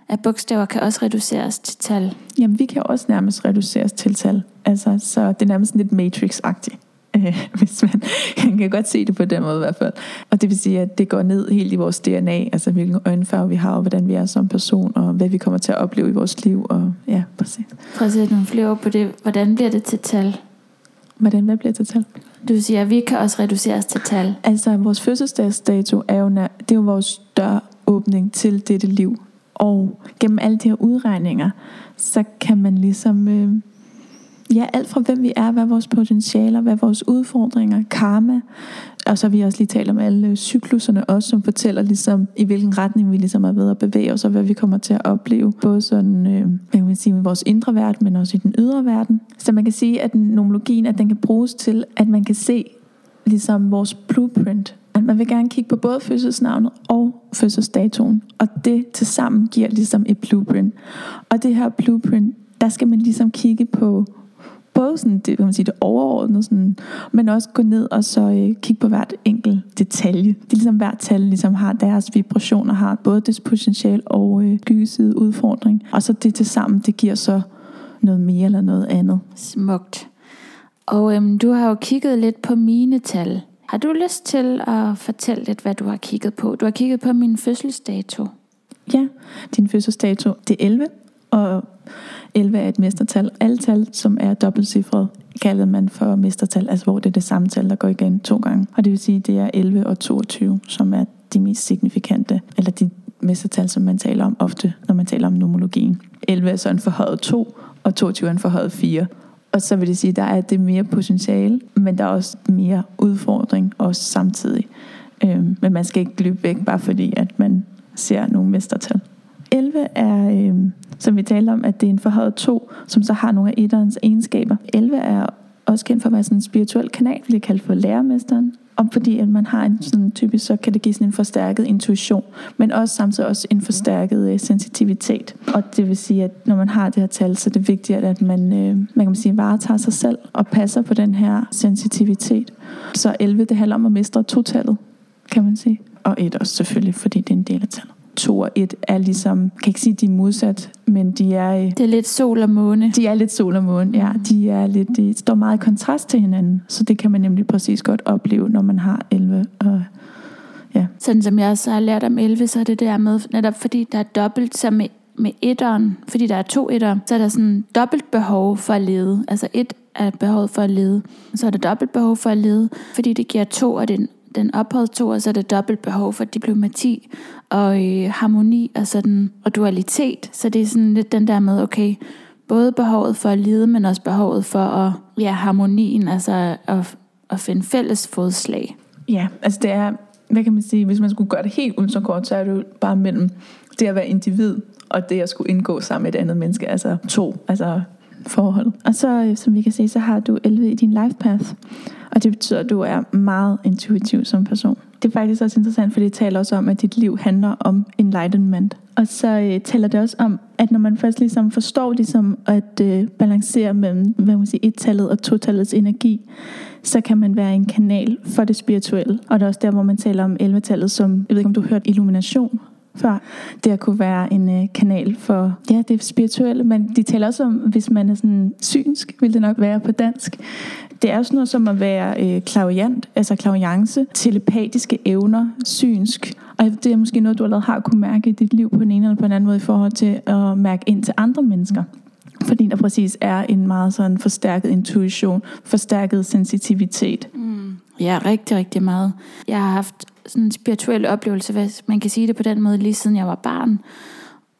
at bogstaver kan også reduceres til tal. Jamen, vi kan også nærmest reduceres til tal. Altså, så det er nærmest lidt Matrix-agtigt. [LAUGHS] Øh, hvis man, [LAUGHS] man kan godt se det på den måde i hvert fald. Og det vil sige, at det går ned helt i vores DNA, altså hvilken øjenfarve vi har, og hvordan vi er som person, og hvad vi kommer til at opleve i vores liv. Og ja, præcis. Prøv at sætte nogle flere på det. Hvordan bliver det til tal? Hvordan hvad bliver det til tal? Du siger, at vi kan også reduceres til tal. Altså, vores fødselsdagsdato er jo, det er jo vores døråbning til dette liv. Og gennem alle de her udregninger, så kan man ligesom... Øh, ja, alt fra hvem vi er, hvad er vores potentialer, hvad er vores udfordringer, karma. Og så har vi også lige talt om alle øh, cykluserne også, som fortæller ligesom, i hvilken retning vi ligesom er ved at bevæge os, og hvad vi kommer til at opleve, både sådan, øh, hvad kan man sige, med vores indre verden, men også i den ydre verden. Så man kan sige, at nomologien, at den kan bruges til, at man kan se ligesom vores blueprint. Man vil gerne kigge på både fødselsnavnet og fødselsdatoen, og det til sammen giver ligesom et blueprint. Og det her blueprint, der skal man ligesom kigge på både sådan, det, kan man sige, det overordnede, sådan, men også gå ned og så øh, kigge på hvert enkelt detalje. Det er ligesom hvert tal ligesom har deres vibrationer, har både dets potentiale og øh, skyggeside udfordring. Og så det til sammen, det giver så noget mere eller noget andet. Smukt. Og øhm, du har jo kigget lidt på mine tal. Har du lyst til at fortælle lidt, hvad du har kigget på? Du har kigget på min fødselsdato. Ja, din fødselsdato det er 11, og 11 er et mestertal. Alle tal, som er dobbeltcifret, kalder man for mestertal, altså hvor det er det samme tal, der går igen to gange. Og det vil sige, det er 11 og 22, som er de mest signifikante, eller de mestertal, som man taler om ofte, når man taler om nomologien. 11 er så en forhøjet 2, og 22 er en forhøjet 4. Og så vil det sige, at der er det mere potentiale, men der er også mere udfordring også samtidig. Øhm, men man skal ikke løbe væk, bare fordi at man ser nogle mestertal. 11 er, øhm, som vi taler om, at det er en forhøjet 2, som så har nogle af etterens egenskaber. 11 er også kendt for at være sådan en spirituel kanal, vi kalder for lærermesteren. Og fordi at man har en sådan typisk, så kan det give sådan en forstærket intuition, men også samtidig også en forstærket øh, sensitivitet. Og det vil sige, at når man har det her tal, så er det vigtigt, at man, øh, man kan man sige, varetager sig selv og passer på den her sensitivitet. Så 11, det handler om at mestre totallet, kan man sige. Og et også selvfølgelig, fordi det er en del af tallet. 2 og 1 er ligesom, kan ikke sige, de er modsat, men de er... øh, Det er lidt sol og måne. De er lidt sol og måne, ja. De, er lidt, de står meget i kontrast til hinanden, så det kan man nemlig præcis godt opleve, når man har 11 og ja. Sådan som jeg også har lært om 11, så er det der med, netop fordi der er dobbelt, så med, med etteren, fordi der er to etter, så er der sådan dobbelt behov for at lede. Altså et er behovet for at lede, så er der dobbelt behov for at lede, fordi det giver to, og den, den ophøjet to, og så er der dobbelt behov for diplomati og øh, harmoni og, sådan, og dualitet. Så det er sådan lidt den der med, okay, både behovet for at lide, men også behovet for at, ja, harmonien, altså at, at finde fælles fodslag. Ja, altså det er, hvad kan man sige, hvis man skulle gøre det helt ultrakort, så er det jo bare mellem det at være individ, og det at skulle indgå sammen med et andet menneske, altså to, altså forhold. Og så, øh, som vi kan se, så har du 11 i din life path, og det betyder, at du er meget intuitiv som person. Det er faktisk også interessant, for det taler også om, at dit liv handler om enlightenment. Og så øh, taler det også om, at når man først ligesom forstår ligesom at øh, balancere mellem hvad man siger, et-tallet og to-tallets energi, så kan man være en kanal for det spirituelle. Og det er også der, hvor man taler om 11-tallet som, jeg ved ikke om du har hørt illumination før. Det at kunne være en øh, kanal for, ja, det spirituelle, men de taler også om, hvis man er sådan synsk, vil det nok være på dansk. Det er også noget som at være øh, klaviant, altså klaviance, telepatiske evner, synsk. Og det er måske noget, du allerede har kunne mærke i dit liv på en ene eller på en anden måde i forhold til at mærke ind til andre mennesker. Fordi der præcis er en meget sådan forstærket intuition, forstærket sensitivitet. Mm. Ja, rigtig, rigtig meget. Jeg har haft sådan en spirituel oplevelse, hvis man kan sige det på den måde, lige siden jeg var barn.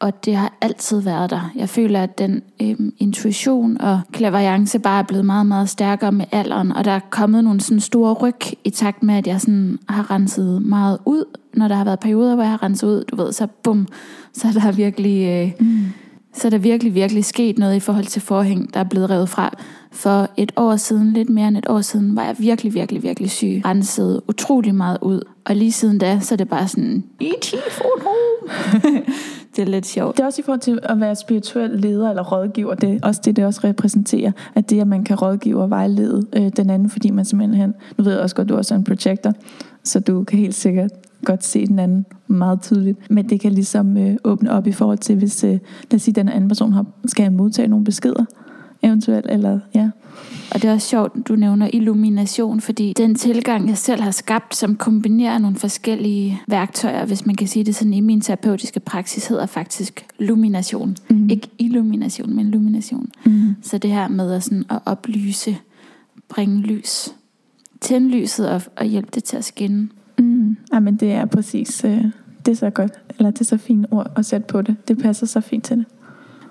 Og det har altid været der. Jeg føler, at den øhm, intuition og klaverjance bare er blevet meget, meget stærkere med alderen. Og der er kommet nogle sådan store ryg i takt med, at jeg sådan har renset meget ud. Når der har været perioder, hvor jeg har renset ud, du ved, så bum, så er der virkelig... Øh, mm. Så er der virkelig, virkelig sket noget i forhold til forhæng, der er blevet revet fra. For et år siden, lidt mere end et år siden, var jeg virkelig, virkelig, virkelig syg. Renset utrolig meget ud. Og lige siden da, så er det bare sådan, E.T. phone home. det er lidt sjovt. Det er også i forhold til at være spirituel leder eller rådgiver. Det er også det, det også repræsenterer. At det, at man kan rådgive og vejlede øh, den anden, fordi man simpelthen... Nu ved jeg også godt, du også er en projector. så du kan helt sikkert godt se den anden meget tydeligt. Men det kan ligesom øh, åbne op i forhold til, hvis øh, lad os sige, den anden person har, skal modtage nogle beskeder, eventuelt, eller ja. Og det er også sjovt, du nævner illumination, fordi den tilgang, jeg selv har skabt, som kombinerer nogle forskellige værktøjer, hvis man kan sige det sådan i min terapeutiske praksis, hedder faktisk lumination. Mm. Ikke illumination, men lumination. Mm. Så det her med at, sådan, at oplyse, bringe lys, tænde lyset og, og hjælpe det til at skinne. Mm. Jamen det er præcis, øh, det er så godt, eller det er så fint ord at sætte på det. Det passer så fint til det.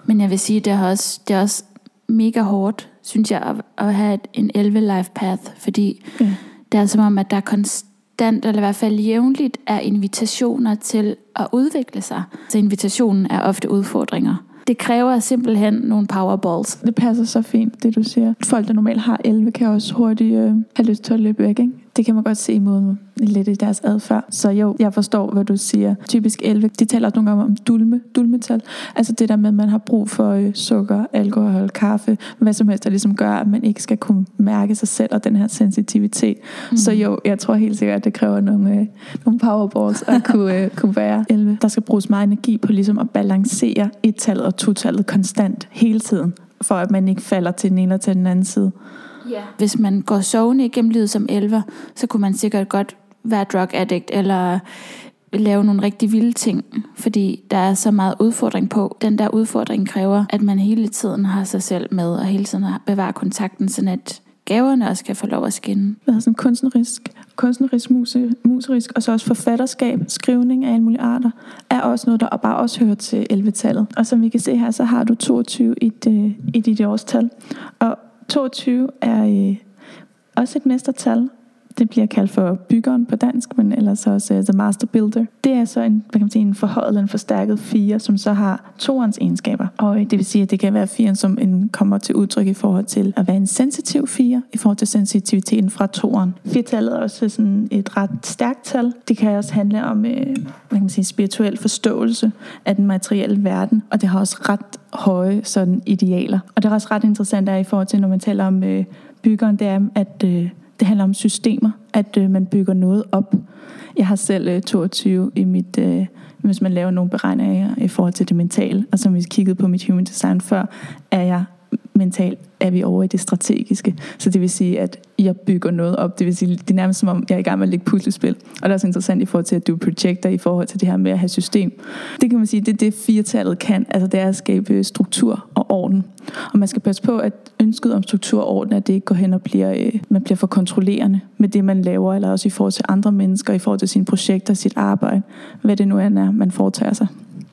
Men jeg vil sige, det er også, det er også mega hårdt, synes jeg, at, at have en 11 life path, fordi ja. det er som om, at der er konstant, eller i hvert fald jævnligt, er invitationer til at udvikle sig. Så invitationen er ofte udfordringer. Det kræver simpelthen nogle powerballs. Det passer så fint, det du siger. Folk, der normalt har 11, kan også hurtigt øh, have lyst til at løbe væk, ikke? Det kan man godt se imod lidt i deres adfærd. Så jo, jeg forstår, hvad du siger. Typisk 11, de taler også nogle gange om dulme, dulmetal. Altså det der med, at man har brug for øh, sukker, alkohol, kaffe, hvad som helst, der ligesom gør, at man ikke skal kunne mærke sig selv og den her sensitivitet. Mm. Så jo, jeg tror helt sikkert, at det kræver nogle, øh, nogle powerballs at kunne, øh, [LAUGHS] kunne være 11. Der skal bruges meget energi på ligesom at balancere et-tallet og to-tallet konstant hele tiden, for at man ikke falder til den ene eller til den anden side. Yeah. Hvis man går sovende igennem livet som elver, så kunne man sikkert godt være drug addict, eller lave nogle rigtig vilde ting, fordi der er så meget udfordring på. Den der udfordring kræver, at man hele tiden har sig selv med, og hele tiden bevarer kontakten, sådan at gaverne også kan få lov at skinne. Hvad er sådan kunstnerisk, kunstnerisk muse, muserisk, og så også forfatterskab, skrivning af alle mulige arter, er også noget, der bare også hører til 11-tallet. Og som vi kan se her, så har du 22 i, det, i dit årstal. Og 22 er øh, også et mestertal, det bliver kaldt for byggeren på dansk, men ellers også uh, The Master Builder. Det er så en, hvad kan man sige, en forhøjet eller en forstærket fire, som så har toerens egenskaber. Og øh, det vil sige, at det kan være firen, som en kommer til udtryk i forhold til at være en sensitiv fire, i forhold til sensitiviteten fra toeren. Firtallet er også sådan et ret stærkt tal. Det kan også handle om uh, hvad kan man sige, spirituel forståelse af den materielle verden, og det har også ret høje sådan idealer. Og det er også ret interessant der i forhold til, når man taler om uh, byggeren, det er, at uh, det handler om systemer, at øh, man bygger noget op. Jeg har selv øh, 22 i mit, øh, hvis man laver nogle beregninger i forhold til det mentale, og som vi kiggede på mit human design før, er jeg mentalt er vi over i det strategiske. Så det vil sige, at jeg bygger noget op. Det vil sige, det er nærmest som om, jeg er i gang med at lægge puslespil. Og det er også interessant i forhold til, at du projekter i forhold til det her med at have system. Det kan man sige, det er det firetallet kan. Altså det er at skabe struktur og orden. Og man skal passe på, at ønsket om struktur og orden, at det ikke går hen og bliver, øh, man bliver for kontrollerende med det, man laver, eller også i forhold til andre mennesker, i forhold til sine projekter, sit arbejde, hvad det nu end er, man foretager sig.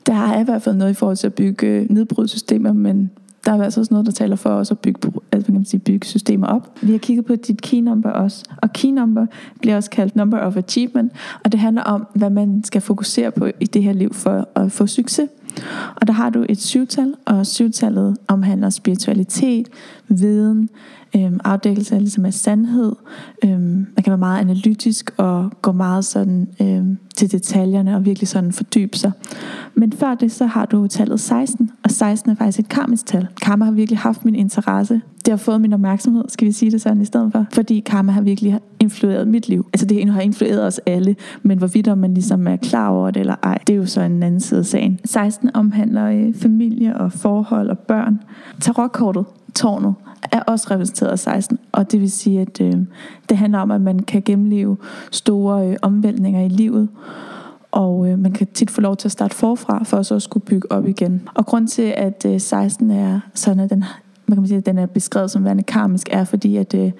Der er i hvert fald noget i forhold til at bygge øh, nedbrudssystemer, men der er altså også noget, der taler for os at bygge, altså, kan man sige, bygge systemer op. Vi har kigget på dit key number også, og key number bliver også kaldt number of achievement, og det handler om, hvad man skal fokusere på i det her liv for at få succes. Og der har du et syvtal, og syvtallet omhandler spiritualitet, viden, øhm, afdækkelse af, ligesom af sandhed. Øhm, man kan være meget analytisk og gå meget sådan øhm, til detaljerne og virkelig sådan fordybe sig. Men før det, så har du tallet 16, og 16 er faktisk et karmisk tal. Karma har virkelig haft min interesse. Det har fået min opmærksomhed, skal vi sige det sådan i stedet for. Fordi karma har virkelig influeret mit liv. Altså det har influeret os alle, men hvorvidt om man ligesom er klar over det eller ej, det er jo så en anden side af sagen. 16 omhandler øh, familie og forhold og børn. Tarotkortet, tårnet, er også repræsenteret af 16, og det vil sige, at øh, det handler om, at man kan gennemleve store øh, omvæltninger i livet, og øh, man kan tit få lov til at starte forfra, for så at skulle bygge op igen. Og grund til, at øh, 16 er sådan, at den, man kan sige, at den er beskrevet som værende karmisk, er fordi, at øh,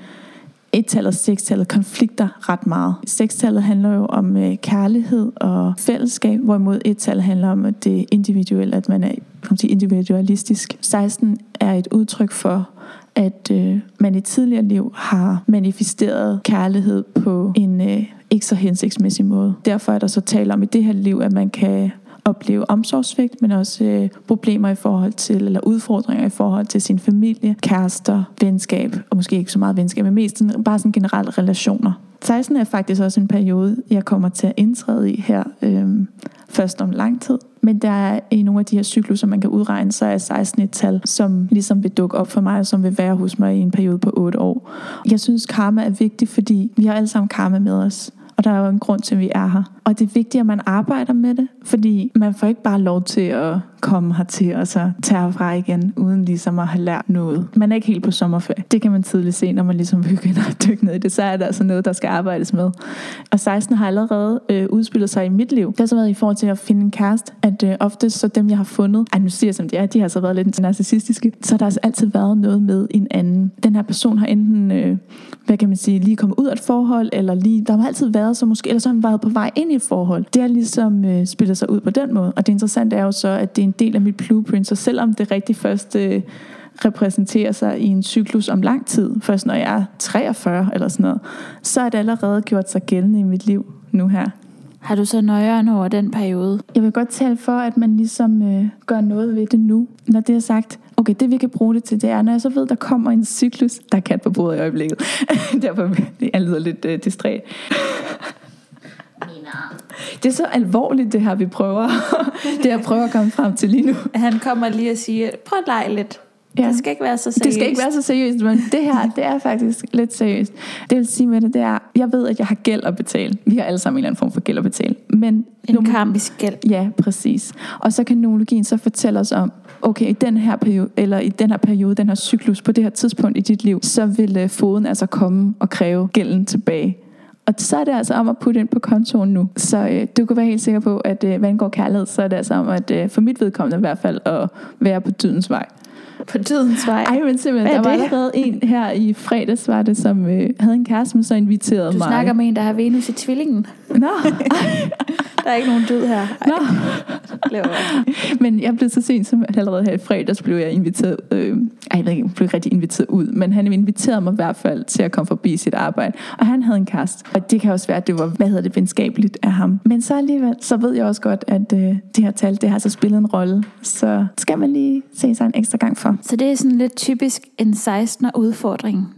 et-tallet og sekstallet konflikter ret meget. Sekstallet handler jo om øh, kærlighed og fællesskab, hvorimod et-tallet handler om at det individuelle, at man er man sige, individualistisk. 16 er et udtryk for at øh, man i tidligere liv har manifesteret kærlighed på en øh, ikke så hensigtsmæssig måde. Derfor er der så tale om i det her liv, at man kan opleve omsorgsvigt, men også øh, problemer i forhold til, eller udfordringer i forhold til sin familie, kærester, venskab, og måske ikke så meget venskab, men mest sådan, bare sådan generelle relationer. 16 er faktisk også en periode, jeg kommer til at indtræde i her øh, først om lang tid. Men der er i nogle af de her cykluser, man kan udregne, så er 16 et tal, som ligesom vil dukke op for mig, og som vil være hos mig i en periode på 8 år. Jeg synes, karma er vigtigt, fordi vi har alle sammen karma med os. Og der er jo en grund til, at vi er her. Og det er vigtigt, at man arbejder med det, fordi man får ikke bare lov til at komme hertil og så tage herfra igen, uden ligesom at have lært noget. Man er ikke helt på sommerferie. Det kan man tidligt se, når man ligesom begynder at dykke ned i det. Så er der altså noget, der skal arbejdes med. Og 16 har allerede øh, udspillet sig i mit liv. Det har så været i forhold til at finde en kæreste, at øh, ofte så dem, jeg har fundet, at nu siger jeg som det er, de har så været lidt narcissistiske, så har der altså altid været noget med en anden. Den her person har enten, øh, hvad kan man sige, lige kommet ud af et forhold, eller lige, der har altid været så måske, eller så har han været på vej ind i et forhold. Det har ligesom øh, spillet sig ud på den måde. Og det interessante er jo så, at det er en del af mit blueprint, så selvom det rigtig først øh, repræsenterer sig i en cyklus om lang tid, først når jeg er 43 eller sådan noget, så er det allerede gjort sig gældende i mit liv nu her. Har du så nøjeren over den periode? Jeg vil godt tale for, at man ligesom øh, gør noget ved det nu. Når det er sagt, okay, det vi kan bruge det til, det er, når jeg så ved, der kommer en cyklus, der er kat på bordet i øjeblikket. [LAUGHS] Derfor er det altid lidt øh, distræt. Det er så alvorligt, det her, vi prøver. [LAUGHS] det jeg prøver at komme frem til lige nu. Han kommer lige og siger, prøv at lege lidt. Ja. Det skal ikke være så seriøst. Det skal ikke være så seriøst, men det her, det er faktisk lidt seriøst. Det vil sige med det, det er, jeg ved, at jeg har gæld at betale. Vi har alle sammen en eller anden form for gæld at betale. Men en karmisk gæld. Ja, præcis. Og så kan numerologien så fortælle os om, okay, i den her periode, eller i den her periode, den her cyklus, på det her tidspunkt i dit liv, så vil øh, foden altså komme og kræve gælden tilbage. Og så er det altså om at putte ind på kontoen nu. Så øh, du kan være helt sikker på, at øh, hvad angår kærlighed, så er det altså om at øh, for mit vedkommende i hvert fald at være på dydens vej. [LAUGHS] På dydens vej? Ej, men simpelthen, der var allerede en her i fredags, var det, som øh, havde en kæreste, som så inviterede du mig. Du snakker med en, der har Venus i tvillingen. [LAUGHS] Nå. [LAUGHS] der er ikke nogen død her. Ej. Nå. men jeg blev så sent som allerede her i fredags, blev jeg inviteret, øh, ej, jeg ved ikke, jeg blev rigtig inviteret ud, men han inviterede mig i hvert fald til at komme forbi sit arbejde. Og han havde en kæreste. Og det kan også være, at det var, hvad hedder det, venskabeligt af ham. Men så alligevel, så ved jeg også godt, at øh, det her tal, det har så spillet en rolle. Så skal man lige se sig en ekstra gang for. Så det er sådan lidt typisk en 16'er udfordring.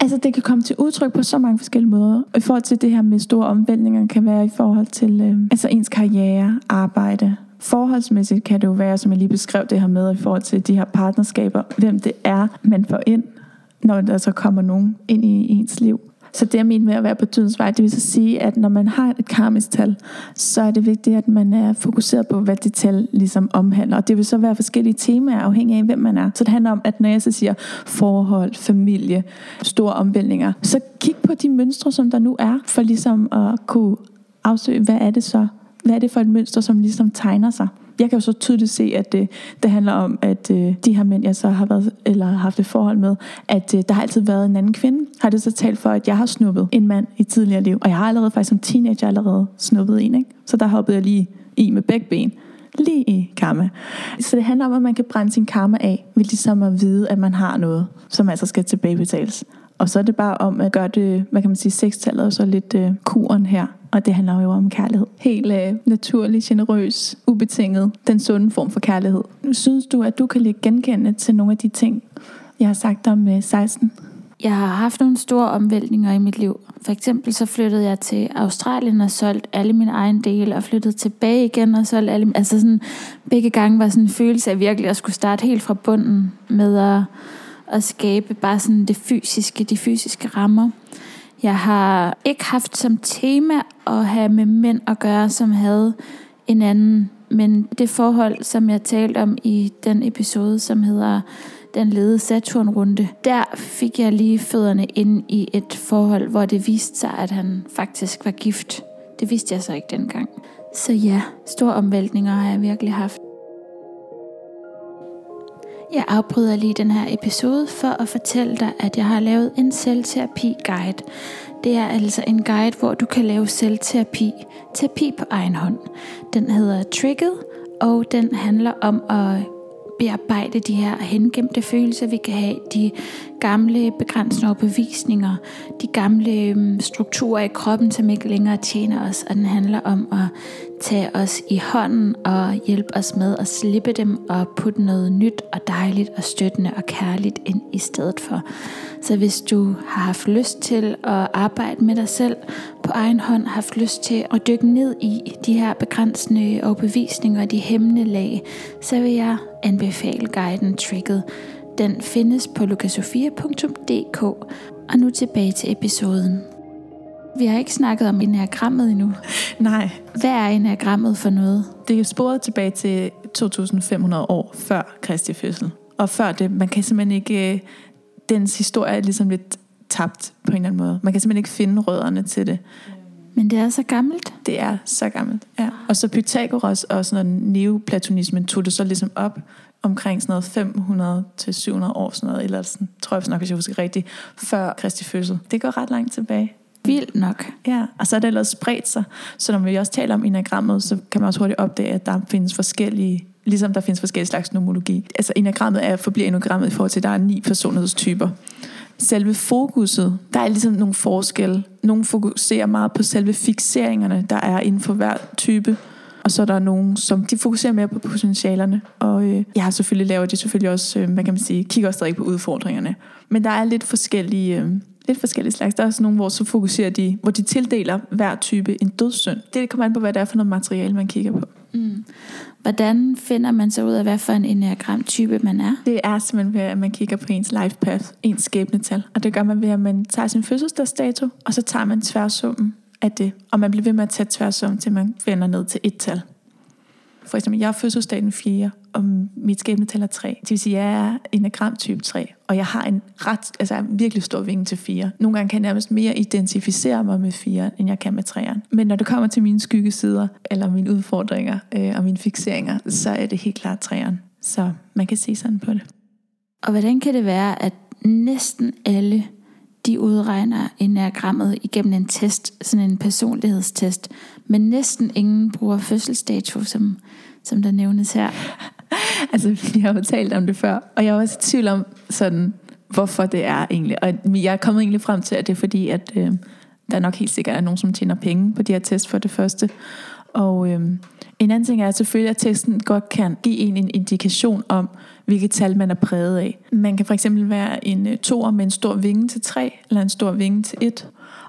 Altså det kan komme til udtryk på så mange forskellige måder. I forhold til det her med store omvæltninger kan være i forhold til øh, altså ens karriere, arbejde. Forholdsmæssigt kan det jo være, som jeg lige beskrev det her med, i forhold til de her partnerskaber, hvem det er, man får ind, når der så kommer nogen ind i ens liv. Så det jeg mener med at være på dydens vej, det vil så sige, at når man har et karmisk tal, så er det vigtigt, at man er fokuseret på, hvad det tal ligesom omhandler. Og det vil så være forskellige temaer, afhængig af, hvem man er. Så det handler om, at når jeg så siger forhold, familie, store omvæltninger, så kig på de mønstre, som der nu er, for ligesom at kunne afsøge, hvad er det så? Hvad er det for et mønster, som ligesom tegner sig? Jeg kan jo så tydeligt se, at det, det handler om, at øh, de her mænd, jeg så har været, eller haft et forhold med, at øh, der har altid været en anden kvinde. Har det så talt for, at jeg har snuppet en mand i tidligere liv. Og jeg har allerede faktisk som teenager allerede snuppet en. Ikke? Så der hoppede jeg lige i med begge ben lige i karma. Så det handler om, at man kan brænde sin karma af, ved ligesom at vide, at man har noget, som altså skal tilbagebetales. Og så er det bare om at gøre det, hvad kan man sige, sekstallet og så lidt øh, kuren her. Og det handler jo om kærlighed. Helt øh, naturlig, generøs, ubetinget. Den sunde form for kærlighed. Synes du, at du kan lægge genkendende til nogle af de ting, jeg har sagt om øh, 16? Jeg har haft nogle store omvæltninger i mit liv. For eksempel så flyttede jeg til Australien og solgte alle mine egen dele, og flyttede tilbage igen og solgte alle... Altså sådan, begge gange var sådan en følelse af virkelig at skulle starte helt fra bunden med at at skabe bare sådan det fysiske, de fysiske rammer. Jeg har ikke haft som tema at have med mænd at gøre, som havde en anden. Men det forhold, som jeg talte om i den episode, som hedder den lede Saturn-runde, der fik jeg lige fødderne ind i et forhold, hvor det viste sig, at han faktisk var gift. Det vidste jeg så ikke dengang. Så ja, store omvæltninger har jeg virkelig haft. Jeg afbryder lige den her episode for at fortælle dig, at jeg har lavet en selvterapi-guide. Det er altså en guide, hvor du kan lave selvterapi, terapi på egen hånd. Den hedder Trigget, og den handler om at bearbejde de her hengemte følelser, vi kan have, de gamle begrænsende overbevisninger, de gamle øhm, strukturer i kroppen, som ikke længere tjener os, og den handler om at tage os i hånden og hjælpe os med at slippe dem og putte noget nyt og dejligt og støttende og kærligt ind i stedet for. Så hvis du har haft lyst til at arbejde med dig selv på egen hånd, har haft lyst til at dykke ned i de her begrænsende overbevisninger og de hemmende lag, så vil jeg anbefale guiden Tricket. Den findes på lukasofia.dk. Og nu tilbage til episoden. Vi har ikke snakket om enagrammet endnu. Nej. Hvad er enagrammet for noget? Det er sporet tilbage til 2500 år før Kristi fødsel. Og før det, man kan simpelthen ikke... Øh, dens historie er ligesom lidt tabt på en eller anden måde. Man kan simpelthen ikke finde rødderne til det. Men det er så gammelt. Det er så gammelt, ja. Og så Pythagoras og sådan noget neoplatonismen tog det så ligesom op omkring sådan noget 500 til 700 år, sådan noget, eller sådan, tror jeg nok, hvis jeg husker rigtigt, før Kristi fødsel. Det går ret langt tilbage. Vildt nok. Ja, og så er det ellers spredt sig. Så når vi også taler om enagrammet, så kan man også hurtigt opdage, at der findes forskellige ligesom der findes forskellige slags nomologi. Altså enagrammet er, forbliver enagrammet i forhold til, at der er ni personlighedstyper. Selve fokuset, der er ligesom nogle forskelle. Nogle fokuserer meget på selve fixeringerne, der er inden for hver type. Og så er der nogen, som de fokuserer mere på potentialerne. Og øh, jeg har selvfølgelig lavet de selvfølgelig også, øh, hvad kan man sige, kigger også stadig på udfordringerne. Men der er lidt forskellige, øh, lidt forskellige slags. Der er også nogle, hvor så fokuserer de, hvor de tildeler hver type en dødssynd. Det kommer an på, hvad det er for noget materiale, man kigger på. Mm. Hvordan finder man så ud af, hvad for en enneagram-type man er? Det er simpelthen ved, at man kigger på ens life path, ens skæbnetal. Og det gør man ved, at man tager sin fødselsdagsdato, og så tager man tværsummen af det. Og man bliver ved med at tage tværsummen, til man finder ned til et tal. For eksempel, jeg er fødselsdag den 4, og mit skæbnetal er 3. Det vil sige, at jeg er enagram type 3, og jeg har en ret, altså en virkelig stor vinge til 4. Nogle gange kan jeg nærmest mere identificere mig med 4, end jeg kan med 3'eren. Men når det kommer til mine skyggesider, eller mine udfordringer øh, og mine fixeringer, så er det helt klart 3'eren. Så man kan se sådan på det. Og hvordan kan det være, at næsten alle de udregner enagrammet igennem en test, sådan en personlighedstest, men næsten ingen bruger fødselsdato, som, som der nævnes her. [LAUGHS] altså, vi har jo talt om det før, og jeg er også i tvivl om, sådan, hvorfor det er egentlig. Og jeg er kommet egentlig frem til, at det er fordi, at øh, der nok helt sikkert er nogen, som tjener penge på de her test for det første. Og øh, en anden ting er selvfølgelig, at testen godt kan give en en indikation om, hvilket tal man er præget af. Man kan for eksempel være en øh, toer med en stor vinge til 3, eller en stor vinge til 1.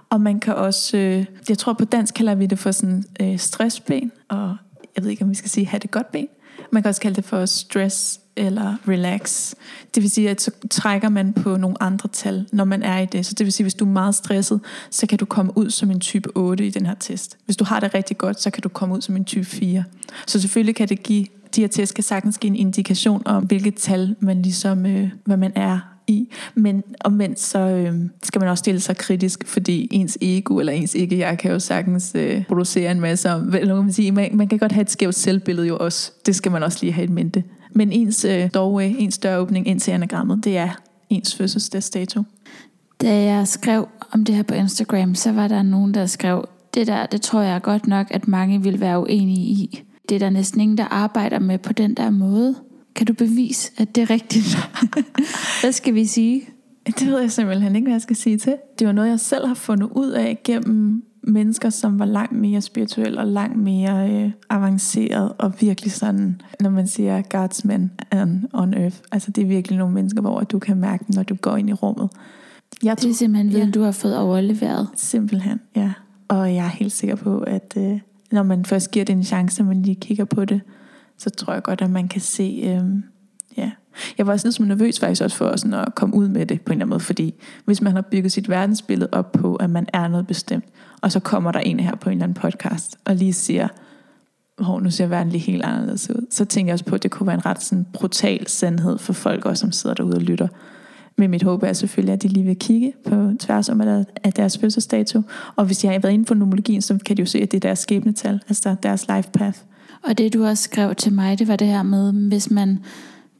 Og man kan også, øh, jeg tror på dansk kalder vi det for sådan øh, stressben, og jeg ved ikke, om vi skal sige have det godt ben. Man kan også kalde det for stress eller relax. Det vil sige, at så trækker man på nogle andre tal, når man er i det. Så det vil sige, at hvis du er meget stresset, så kan du komme ud som en type 8 i den her test. Hvis du har det rigtig godt, så kan du komme ud som en type 4. Så selvfølgelig kan det give, de her test kan sagtens give en indikation om, hvilket tal man ligesom, øh, hvad man er i. Men omvendt så øh, skal man også stille sig kritisk, fordi ens ego eller ens ikke-jeg kan jo sagtens øh, producere en masse om, eller man, sige, man, man kan godt have et skævt selvbillede jo også. Det skal man også lige have i mente. Men ens øh, doorway, øh, ens døråbning ind til anagrammet, det er ens fødselsdagsdato. Da jeg skrev om det her på Instagram, så var der nogen, der skrev, det der, det tror jeg godt nok, at mange vil være uenige i. Det er der næsten ingen, der arbejder med på den der måde. Kan du bevise, at det er rigtigt? [LAUGHS] hvad skal vi sige? Det ved jeg simpelthen ikke, hvad jeg skal sige til. Det var noget, jeg selv har fundet ud af gennem mennesker, som var langt mere spirituelle og langt mere øh, avanceret og virkelig sådan, når man siger God's men on earth. Altså det er virkelig nogle mennesker, hvor du kan mærke dem, når du går ind i rummet. Jeg det er simpelthen viden, ja. du har fået overleveret. Simpelthen, ja. Og jeg er helt sikker på, at øh, når man først giver det en chance, og man lige kigger på det, så tror jeg godt, at man kan se, øh, ja. Jeg var også lidt nervøs faktisk også for sådan at komme ud med det på en eller anden måde, fordi hvis man har bygget sit verdensbillede op på, at man er noget bestemt, og så kommer der en her på en eller anden podcast, og lige siger, hvor nu ser verden lige helt anderledes ud, så tænker jeg også på, at det kunne være en ret sådan brutal sandhed for folk også, som sidder derude og lytter. Men mit håb er selvfølgelig, at de lige vil kigge på tværs om af deres fødselsdato. Og hvis de har været inde på nomologien, så kan de jo se, at det er deres skæbnetal, altså deres life path. Og det du også skrev til mig, det var det her med, hvis man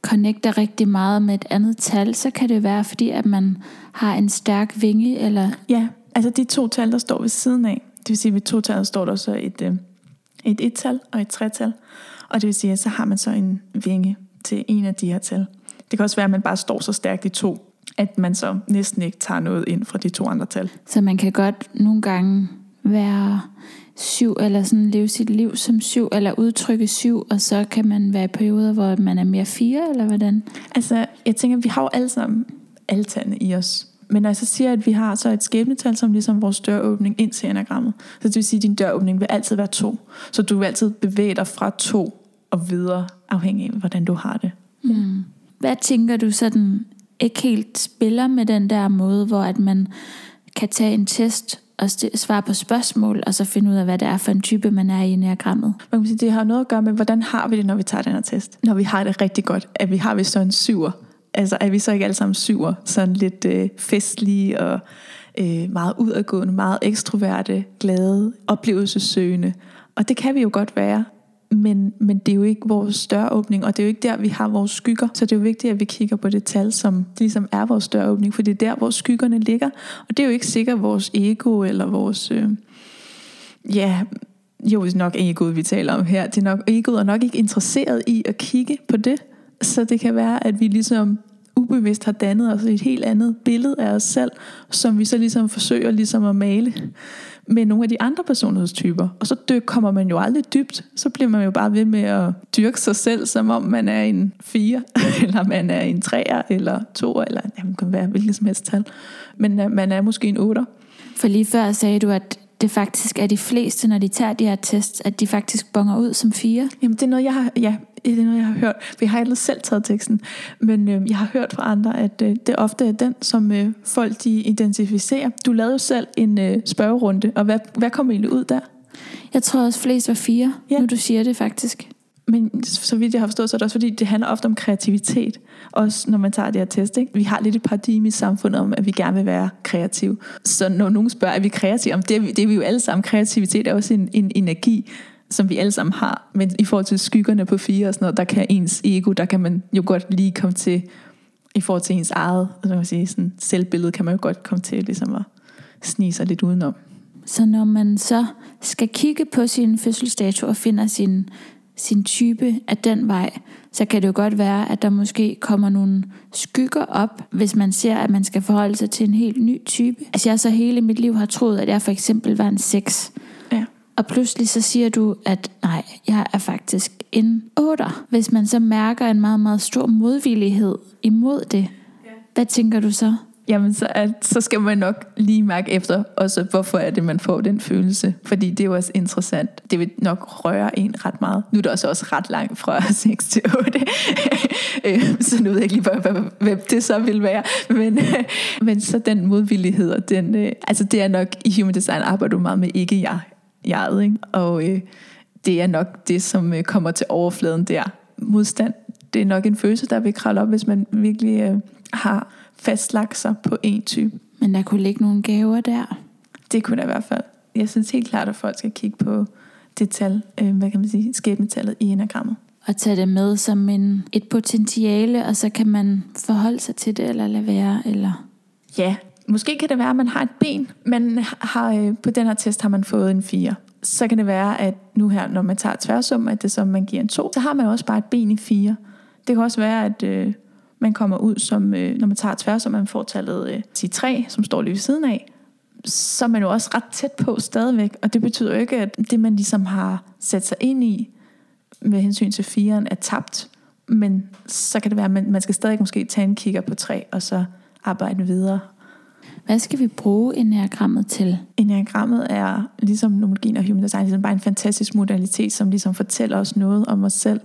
connecter rigtig meget med et andet tal, så kan det være, fordi at man har en stærk vinge, eller... Ja, altså de to tal, der står ved siden af, det vil sige, at ved to tal står der så et, øh, et et-tal og et tre-tal, og det vil sige, at så har man så en vinge til en af de her tal. Det kan også være, at man bare står så stærkt i to, at man så næsten ikke tager noget ind fra de to andre tal. Så man kan godt nogle gange være syv, eller sådan leve sit liv som syv, eller udtrykke syv, og så kan man være i perioder, hvor man er mere fire, eller hvordan? Altså, jeg tænker, vi har jo alle sammen alterne i os. Men når jeg så siger, at vi har så et skæbnetal, som ligesom vores døråbning ind til enagrammet, så det vil sige, at din døråbning vil altid være to. Så du vil altid bevæge dig fra to og videre, afhængig af, hvordan du har det. Mm. Hvad tænker du sådan ikke helt spiller med den der måde, hvor at man kan tage en test, at st- svare på spørgsmål, og så finde ud af, hvad det er for en type, man er i enagrammet. Man kan sige, det har noget at gøre med, hvordan har vi det, når vi tager den her test? Når vi har det rigtig godt, at vi har vi så en syver. Altså er vi så ikke alle sammen syver, sådan lidt øh, festlige og øh, meget udadgående, meget ekstroverte, glade, oplevelsessøgende. Og det kan vi jo godt være, men, men det er jo ikke vores døråbning, og det er jo ikke der, vi har vores skygger. Så det er jo vigtigt, at vi kigger på det tal, som ligesom er vores døråbning, for det er der, hvor skyggerne ligger. Og det er jo ikke sikkert vores ego eller vores... Øh, ja, jo, det er nok egoet, vi taler om her. Det er nok, egoet er nok ikke interesseret i at kigge på det. Så det kan være, at vi ligesom ubevidst har dannet os et helt andet billede af os selv, som vi så ligesom forsøger ligesom at male med nogle af de andre personlighedstyper. Og så dyk, kommer man jo aldrig dybt. Så bliver man jo bare ved med at dyrke sig selv, som om man er en 4, [LAUGHS] eller man er en 3, eller 2, eller jamen, kan være hvilket som helst tal. Men øh, man er måske en 8. For lige før sagde du, at det faktisk er de fleste, når de tager de her tests, at de faktisk bonger ud som fire. Jamen det er noget, jeg har, ja, det er noget, jeg har hørt. Jeg har aldrig selv taget teksten. Men øh, jeg har hørt fra andre, at øh, det ofte er den, som øh, folk de identificerer. Du lavede jo selv en øh, spørgerunde, og hvad, hvad kom egentlig ud der? Jeg tror også flest var fire, ja. nu du siger det faktisk. Men så vidt jeg har forstået, så er det også fordi, det handler ofte om kreativitet. Også når man tager det her test. Ikke? Vi har lidt et paradigme i samfundet om, at vi gerne vil være kreative. Så når nogen spørger, er vi kreative? Om det, er vi- det er vi jo alle sammen. Kreativitet er også en, en energi, som vi alle sammen har. Men i forhold til skyggerne på fire og sådan noget, der kan ens ego, der kan man jo godt lige komme til, i forhold til ens eget så man sige, sådan selvbillede, kan man jo godt komme til ligesom at snige sig lidt udenom. Så når man så skal kigge på sin fødselsdato og finder sin, sin type af den vej, så kan det jo godt være, at der måske kommer nogle skygger op, hvis man ser, at man skal forholde sig til en helt ny type. Altså jeg så hele mit liv har troet, at jeg for eksempel var en 6. Ja. Og pludselig så siger du, at nej, jeg er faktisk en 8. Hvis man så mærker en meget, meget stor modvillighed imod det, hvad tænker du så? Jamen, så, at, så skal man nok lige mærke efter, også hvorfor er det, man får den følelse. Fordi det er jo også interessant. Det vil nok røre en ret meget. Nu er det også, også ret langt fra [LAUGHS] 6 til 8. [LAUGHS] Øh, så nu ved jeg ikke lige, hvad- hvem det så vil være. Men, [LAUGHS] men så den modvillighed, og den, øh, altså det er nok, i Human Design arbejder du meget med ikke-jeg, jeget, ikke? Og øh, det er nok det, som øh, kommer til overfladen der. Modstand, det er nok en følelse, der vil kravle op, hvis man virkelig øh, har fastlagt sig på en type. Men der kunne ligge nogle gaver der. Det kunne der i hvert fald. Jeg synes helt klart, at folk skal kigge på det tal, øh, hvad kan man sige, skæbnetallet i enagrammet. Og tage det med som en, et potentiale, og så kan man forholde sig til det, eller lade være, eller... Ja, måske kan det være, at man har et ben. Man har, øh, på den her test har man fået en 4. Så kan det være, at nu her, når man tager tværsum, at det som man giver en 2, så har man også bare et ben i 4. Det kan også være, at øh, man kommer ud som, øh, når man tager tværsum, man får tallet øh, sige 3, som står lige ved siden af, så er man jo også ret tæt på stadigvæk. Og det betyder jo ikke, at det man ligesom har sat sig ind i, med hensyn til firen, er tabt. Men så kan det være, at man, man skal stadig måske tage en kigger på 3, og så arbejde videre hvad skal vi bruge enagrammet til? Enagrammet er ligesom numerologien og human design ligesom bare en fantastisk modalitet, som ligesom fortæller os noget om os selv.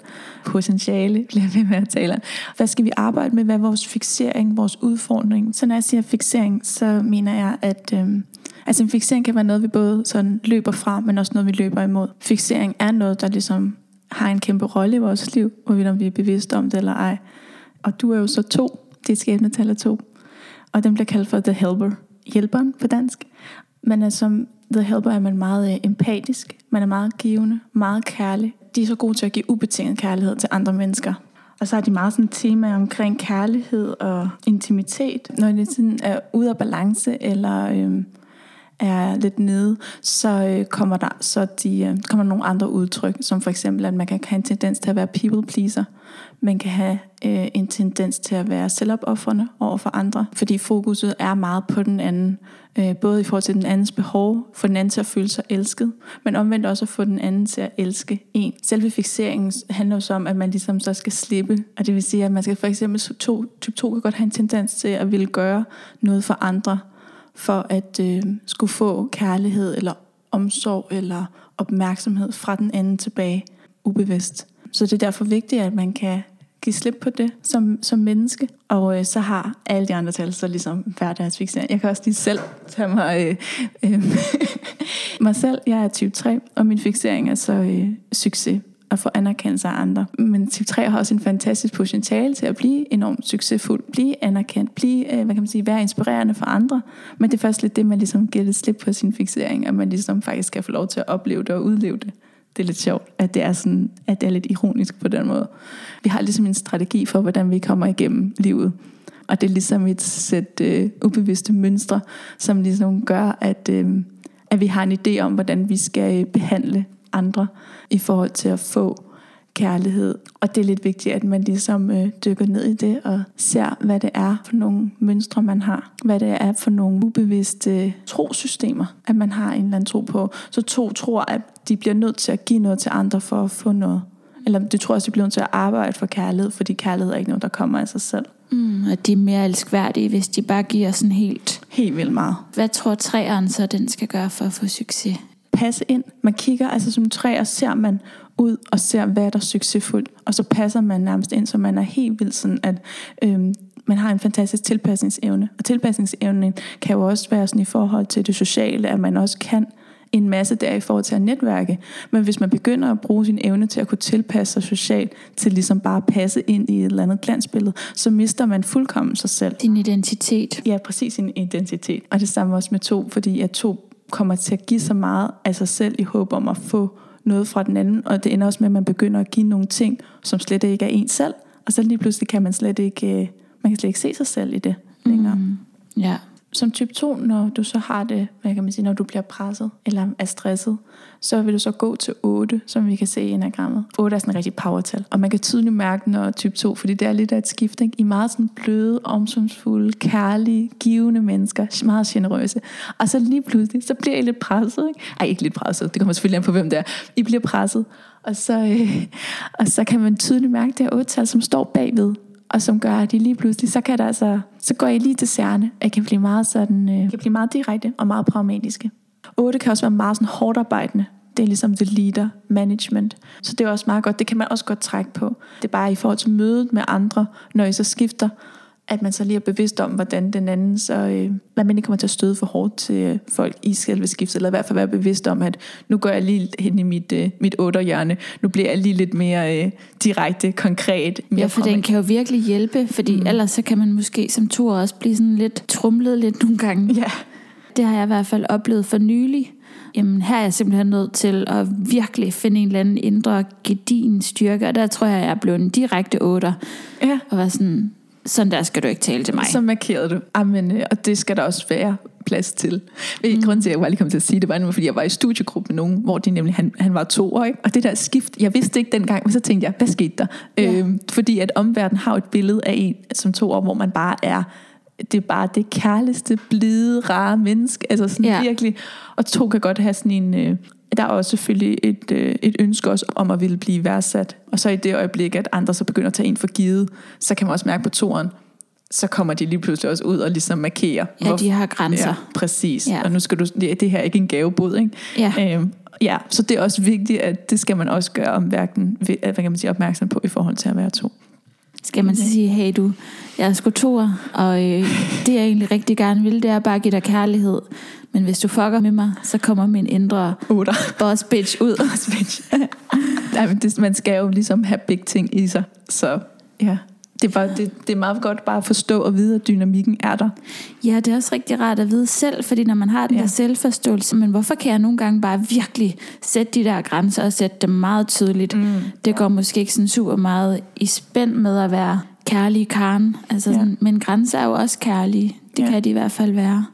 Potentiale, bliver jeg ved med at tale om. Hvad skal vi arbejde med? Hvad er vores fixering, vores udfordring? Så når jeg siger fixering, så mener jeg, at øhm, altså en fixering kan være noget, vi både sådan løber fra, men også noget, vi løber imod. Fixering er noget, der ligesom har en kæmpe rolle i vores liv, hvorvidt om vi er bevidste om det eller ej. Og du er jo så to, det er skæbnetallet to. Og den bliver kaldt for The Helper, hjælperen på dansk. Men altså, som The Helper er man meget øh, empatisk, man er meget givende, meget kærlig. De er så gode til at give ubetinget kærlighed til andre mennesker. Og så har de meget sådan tema omkring kærlighed og intimitet. Når det sådan er ude af balance eller øh, er lidt nede, så øh, kommer der så de, øh, kommer nogle andre udtryk, som for eksempel, at man kan have en tendens til at være people pleaser. Man kan have øh, en tendens til at være selvopoffrende over for andre, fordi fokuset er meget på den anden, øh, både i forhold til den andens behov, for den anden til at føle sig elsket, men omvendt også at få den anden til at elske en. Selve fixeringen handler jo så om, at man ligesom så skal slippe, og det vil sige, at man skal for eksempel to, type 2 kan godt have en tendens til at ville gøre noget for andre, for at øh, skulle få kærlighed eller omsorg eller opmærksomhed fra den anden tilbage ubevidst. Så det er derfor vigtigt, at man kan give slip på det som, som menneske. Og øh, så har alle de andre tal så ligesom hver deres fixering. Jeg kan også lige selv tage mig, øh, øh, [LAUGHS] mig selv. Jeg er type 3, og min fixering er så øh, succes at få anerkendelse af andre. Men type 3 har også en fantastisk potentiale til at blive enormt succesfuld, blive anerkendt, blive, øh, hvad kan man sige, være inspirerende for andre. Men det er først lidt det, man ligesom giver lidt slip på sin fixering, at man ligesom faktisk kan få lov til at opleve det og udleve det. Det er lidt sjovt, at det er, sådan, at det er lidt ironisk på den måde. Vi har ligesom en strategi for, hvordan vi kommer igennem livet. Og det er ligesom et sæt øh, ubevidste mønstre, som ligesom gør, at, øh, at vi har en idé om, hvordan vi skal øh, behandle andre i forhold til at få kærlighed. Og det er lidt vigtigt, at man ligesom øh, dykker ned i det og ser, hvad det er for nogle mønstre, man har. Hvad det er for nogle ubevidste trosystemer, at man har en eller anden tro på. Så to tror, at de bliver nødt til at give noget til andre for at få noget. Eller det tror også, de bliver nødt til at arbejde for kærlighed, fordi kærlighed er ikke noget, der kommer af sig selv. Mm, at de er mere elskværdige, hvis de bare giver sådan helt... Helt vildt meget. Hvad tror træeren så, den skal gøre for at få succes? passe ind. Man kigger altså som træ, og ser man ud og ser, hvad der er succesfuldt. Og så passer man nærmest ind, så man er helt vildt sådan, at øhm, man har en fantastisk tilpasningsevne. Og tilpasningsevnen kan jo også være sådan i forhold til det sociale, at man også kan en masse der i forhold til at netværke. Men hvis man begynder at bruge sin evne til at kunne tilpasse sig socialt, til ligesom bare at passe ind i et eller andet glansbillede, så mister man fuldkommen sig selv. Din identitet. Ja, præcis sin identitet. Og det samme også med to, fordi at to kommer til at give så meget af sig selv i håb om at få noget fra den anden, og det ender også med, at man begynder at give nogle ting, som slet ikke er en selv, og så lige pludselig kan man slet ikke, øh, man kan slet ikke se sig selv i det længere. Mm. Ja som type 2, når du så har det, hvad kan man sige, når du bliver presset eller er stresset, så vil du så gå til 8, som vi kan se i enagrammet. 8 er sådan en rigtig powertal, og man kan tydeligt mærke, når type 2, fordi det er lidt af et skift, ikke? I meget sådan bløde, omsorgsfulde, kærlige, givende mennesker, meget generøse. Og så lige pludselig, så bliver I lidt presset, ikke? Ej, ikke lidt presset, det kommer selvfølgelig an på, hvem det er. I bliver presset, og så, øh, og så kan man tydeligt mærke det her 8-tal, som står bagved og som gør, at I lige pludselig, så kan der altså, så går I lige til særne, at kan blive meget sådan, øh, kan blive meget direkte og meget pragmatiske. 8 kan også være meget sådan hårdt arbejdende. Det er ligesom det leader management. Så det er også meget godt. Det kan man også godt trække på. Det er bare i forhold til mødet med andre, når I så skifter, at man så lige er bevidst om, hvordan den anden, så øh, man ikke kommer til at støde for hårdt til øh, folk i selve skiftet, eller i hvert fald være bevidst om, at nu går jeg lige hen i mit, øh, mit otterhjørne, nu bliver jeg lige lidt mere øh, direkte, konkret. Mere ja, for den kan jo virkelig hjælpe, fordi mm. ellers så kan man måske som tur også blive sådan lidt trumlet lidt nogle gange. [LAUGHS] Ja. Det har jeg i hvert fald oplevet for nylig. Jamen, her er jeg simpelthen nødt til at virkelig finde en eller anden indre gedin styrke, og der tror jeg, jeg er blevet en direkte otter. Ja. Og var sådan, sådan der skal du ikke tale til mig. Så markerede du. Amen, øh, og det skal der også være plads til. Mm. Grunden til, at jeg bare lige kom til at sige det, var nemlig, fordi jeg var i studiegruppe med nogen, hvor de nemlig, han, han var to år, ikke? og det der skift, jeg vidste ikke dengang, men så tænkte jeg, hvad skete der? Ja. Øhm, fordi at omverdenen har et billede af en som to år, hvor man bare er det er bare det kærligste, blide, rare menneske. Altså sådan ja. virkelig. Og to kan godt have sådan en, øh, der er også selvfølgelig et, øh, et ønske også om at ville blive værdsat. Og så i det øjeblik, at andre så begynder at tage en for givet, så kan man også mærke på toren, så kommer de lige pludselig også ud og ligesom markerer. Ja, de har grænser. Ja, præcis. Ja. Og nu skal du, det, det her er ikke en gavebod, ikke? Ja. Øhm, ja, så det er også vigtigt, at det skal man også gøre om hverken, hvad kan man sige, opmærksom på i forhold til at være to. Skal man så sige, hey du, jeg er sgu toer, og øh, det jeg egentlig rigtig gerne vil, det er bare at give dig kærlighed. Men hvis du fucker med mig, så kommer min indre Otter. boss bitch ud. Boss bitch. [LAUGHS] Nej, men det, man skal jo ligesom have big ting i sig. Så ja, det er, bare, det, det er meget godt bare at forstå og vide, at dynamikken er der. Ja, det er også rigtig rart at vide selv, fordi når man har den ja. der selvforståelse, men hvorfor kan jeg nogle gange bare virkelig sætte de der grænser og sætte dem meget tydeligt? Mm. Det går måske ikke sådan super meget i spænd med at være kærlig Karen. Altså sådan, ja. Men grænser er jo også kærlige. Det ja. kan de i hvert fald være.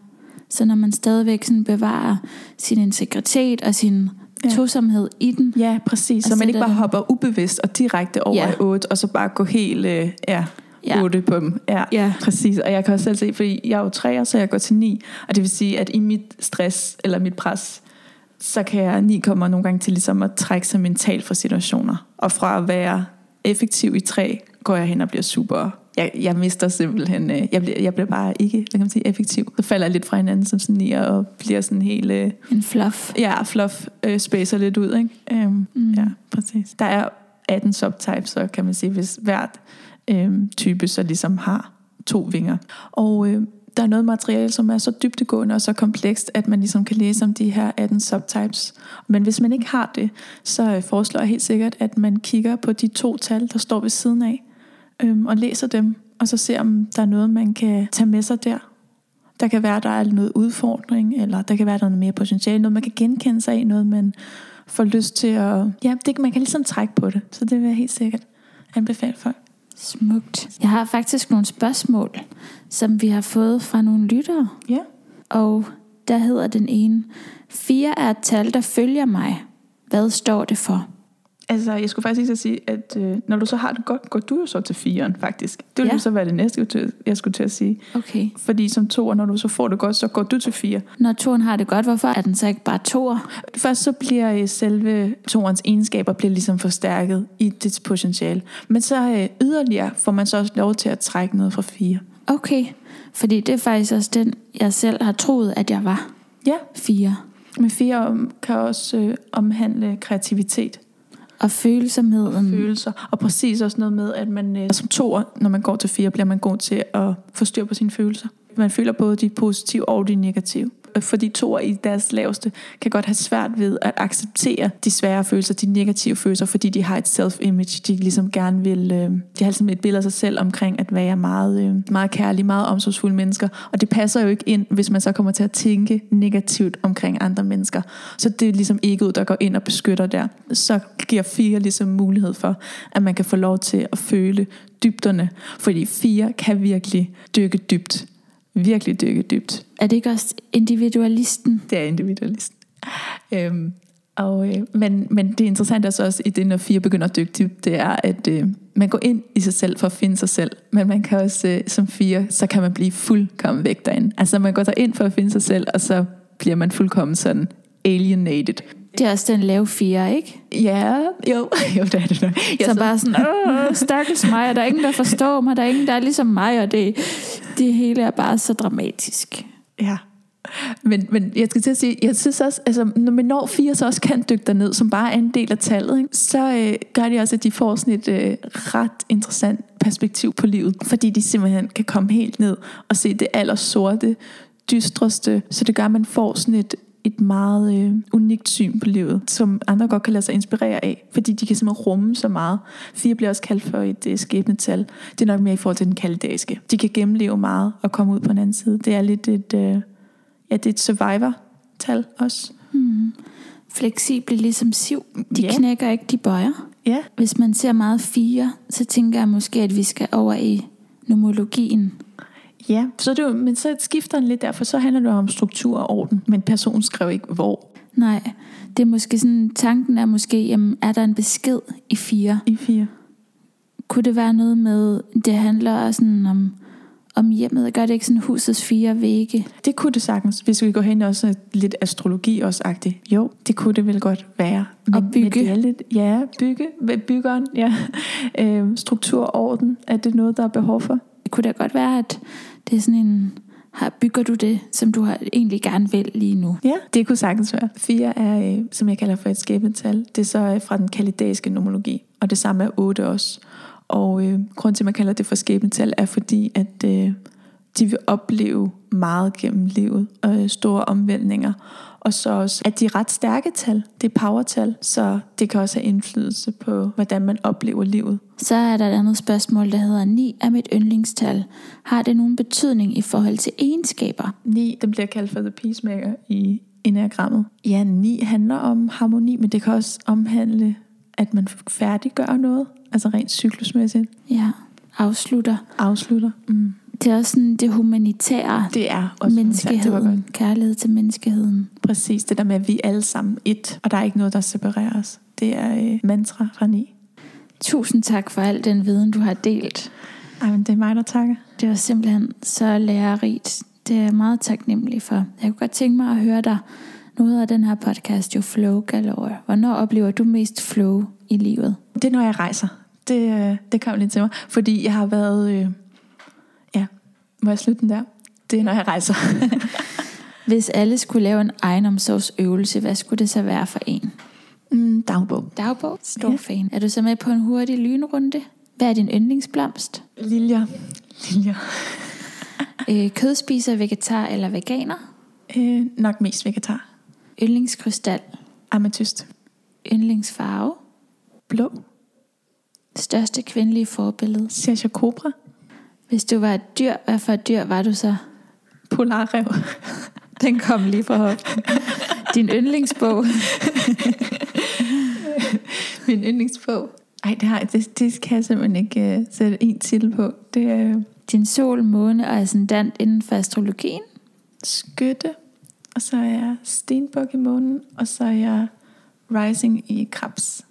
Så når man stadigvæk sådan bevarer sin integritet og sin ja. tosomhed i den. Ja, præcis. Så man ikke bare det. hopper ubevidst og direkte over ja. i 8, og så bare går helt øh, ja, ja. 8 på dem. Ja, ja, præcis. Og jeg kan også selv se, fordi jeg er jo 3, så jeg går til 9. Og det vil sige, at i mit stress eller mit pres, så kan jeg 9 kommer nogle gange til ligesom at trække sig mentalt fra situationer. Og fra at være effektiv i 3, går jeg hen og bliver super jeg, jeg mister simpelthen, øh, jeg, bliver, jeg bliver bare ikke hvad kan man sige, effektiv. Så falder jeg lidt fra hinanden som sådan lige, og bliver sådan helt... Øh, en fluff. Ja, fluff øh, spacer lidt ud, ikke? Øhm, mm. Ja, præcis. Der er 18 subtypes, så kan man sige, hvis hvert øh, type så ligesom har to vinger. Og øh, der er noget materiale, som er så dybtegående og så komplekst, at man ligesom kan læse om de her 18 subtypes. Men hvis man ikke har det, så øh, foreslår jeg helt sikkert, at man kigger på de to tal, der står ved siden af, øhm, og læser dem, og så ser, om der er noget, man kan tage med sig der. Der kan være, der er noget udfordring, eller der kan være, der er noget mere potentiale, noget man kan genkende sig i, noget man får lyst til at... Ja, det, man kan ligesom trække på det, så det vil jeg helt sikkert anbefale folk. Smukt. Jeg har faktisk nogle spørgsmål, som vi har fået fra nogle lyttere. Ja. Og der hedder den ene, 4 er et tal, der følger mig. Hvad står det for? Altså, jeg skulle faktisk ikke sige, at øh, når du så har det godt, går du jo så til firen, faktisk. Det ville Ja. så være det næste, jeg skulle til- at sige. Okay. Fordi som toer, når du så får det godt, så går du til fire. Når toren har det godt, hvorfor er den så ikke bare toer? Først så bliver øh, selve toerens egenskaber bliver ligesom forstærket i dets potentiale. Men så øh, yderligere får man så også lov til at trække noget fra fire. Okay, fordi det er faktisk også den, jeg selv har troet, at jeg var. Ja, Fire. men fire kan også øh, omhandle kreativitet og følsomheden. og følelser. Og præcis også noget med, at man øh, som toer, når man går til fire, bliver man god til at få styr på sine følelser. Man føler både de positive og de negative. Øh, fordi toer i deres laveste kan godt have svært ved at acceptere de svære følelser, de negative følelser, fordi de har et self-image. De ligesom gerne vil, øh, de har ligesom et billede af sig selv omkring at være meget, øh, meget kærlige, meget omsorgsfulde mennesker. Og det passer jo ikke ind, hvis man så kommer til at tænke negativt omkring andre mennesker. Så det er ligesom egoet, der går ind og beskytter der. Så giver fire ligesom mulighed for, at man kan få lov til at føle dybderne. Fordi fire kan virkelig dykke dybt. Virkelig dykke dybt. Er det ikke også individualisten? Det er individualisten. Øhm, og, øh, men, men det interessante er så også i det, når fire begynder at dykke dybt, det er, at øh, man går ind i sig selv for at finde sig selv. Men man kan også, øh, som fire, så kan man blive fuldkommen væk derinde. Altså man går der ind for at finde sig selv, og så bliver man fuldkommen sådan alienated. Det er også den lave fire, ikke? Ja, jo, [LAUGHS] jo det er det nok. Jeg Så bare sådan, åh, stakkels mig, og der er ingen, der forstår mig, der er ingen, der er ligesom mig, og det, det hele er bare så dramatisk. Ja. Men, men jeg skal til at sige, jeg synes også, altså, når man når fire så også kan dykke derned, som bare er en del af tallet, ikke? så øh, gør de også, at de får sådan et øh, ret interessant perspektiv på livet. Fordi de simpelthen kan komme helt ned og se det allersorte, dystreste. Så det gør, at man får sådan et, et meget øh, unikt syn på livet, som andre godt kan lade sig inspirere af, fordi de kan simpelthen rumme så meget. Fire bliver også kaldt for et øh, skæbnetal. Det er nok mere i forhold til den kaldæiske. De kan gennemleve meget og komme ud på den anden side. Det er lidt et, øh, ja, det er et survivor-tal også. Hmm. Fleksible ligesom siv. De Ja. knækker ikke, de bøjer. Ja, Hvis man ser meget fire, så tænker jeg måske, at vi skal over i nomologien. Ja. Så det men så skifter den lidt der, for så handler det om struktur og orden. Men personen skrev ikke hvor Nej, det er måske sådan, tanken er måske, jamen, er der en besked i fire? i fire. Kunne det være noget med, det handler sådan om, om hjemmet? Gør det ikke sådan husets fire vægge? Det kunne det sagtens, hvis vi går hen også lidt astrologi også agtigt. Jo, det kunne det vel godt være. Men, Og bygge. Men det er lidt, ja, bygge, byggeren, ja. [LAUGHS] Øhm, struktur og orden, er det noget, der er behov for? Det kunne da godt være, at det er sådan en, har, bygger du det, som du har egentlig gerne vil lige nu? Ja, det kunne sagtens være. Fire er, øh, som jeg kalder for et skæbnetal. Det er så øh, fra den kalidæiske nomologi, og det samme er otte også. Og øh, grund til, at man kalder det for skæbnetal, er fordi, at øh, de vil opleve meget gennem livet, øh, store omvæltninger. Og så også, at de er ret stærke tal. Det er powertal, så det kan også have indflydelse på, hvordan man oplever livet. Så er der et andet spørgsmål, der hedder 9 er mit yndlingstal. Har det nogen betydning i forhold til egenskaber? 9, den bliver kaldt for the peacemaker i enagrammet. Ja, 9 handler om harmoni, men det kan også omhandle, at man færdiggør noget, altså rent cyklusmæssigt. Ja, afslutter. Afslutter. Mm. Det er også sådan det humanitære. Det er også Det var godt. menneskeheden. Kærlighed til menneskeheden. Præcis det der med, at vi er alle sammen et, og der er ikke noget, der separerer os. Det er øh, mantra fra 9. Tusind tak for al den viden, du har delt. Ej, men det er mig, der takker. Det var simpelthen så lærerigt. Det er jeg meget taknemmelig for. Jeg kunne godt tænke mig at høre dig noget af den her podcast, jo Flow Galore. Hvornår oplever du mest flow i livet? Det er, når jeg rejser. Det, øh, det kom lidt til mig. Fordi jeg har været... Øh, må jeg slutte den der? Det er, når jeg rejser. [LAUGHS] Hvis alle skulle lave en egenomsorgsøvelse, hvad skulle det så være for en? Mm, dagbog. Dagbog? Stor Ja. fan. Er du så med på en hurtig lynrunde? Hvad er din yndlingsblomst? Liljer. Liljer. [LAUGHS] Øh, kødspiser, vegetar eller veganer? Øh, nok mest vegetar. Yndlingskrystal? Ametyst. Yndlingsfarve? Blå. Største kvindelige forbillede? Sergio Cobra. Hvis du var et dyr, hvad for et dyr var du så? Polarrev. [LAUGHS] Den kom lige fra hoften. Din yndlingsbog? [LAUGHS] Min yndlingsbog. Ej, det, har, det, det kan jeg simpelthen ikke uh, sætte en titel på. Det er Din sol, måne og ascendant inden for astrologien? skytte, og så er jeg stenbuk i månen, og så er jeg rising i krebs.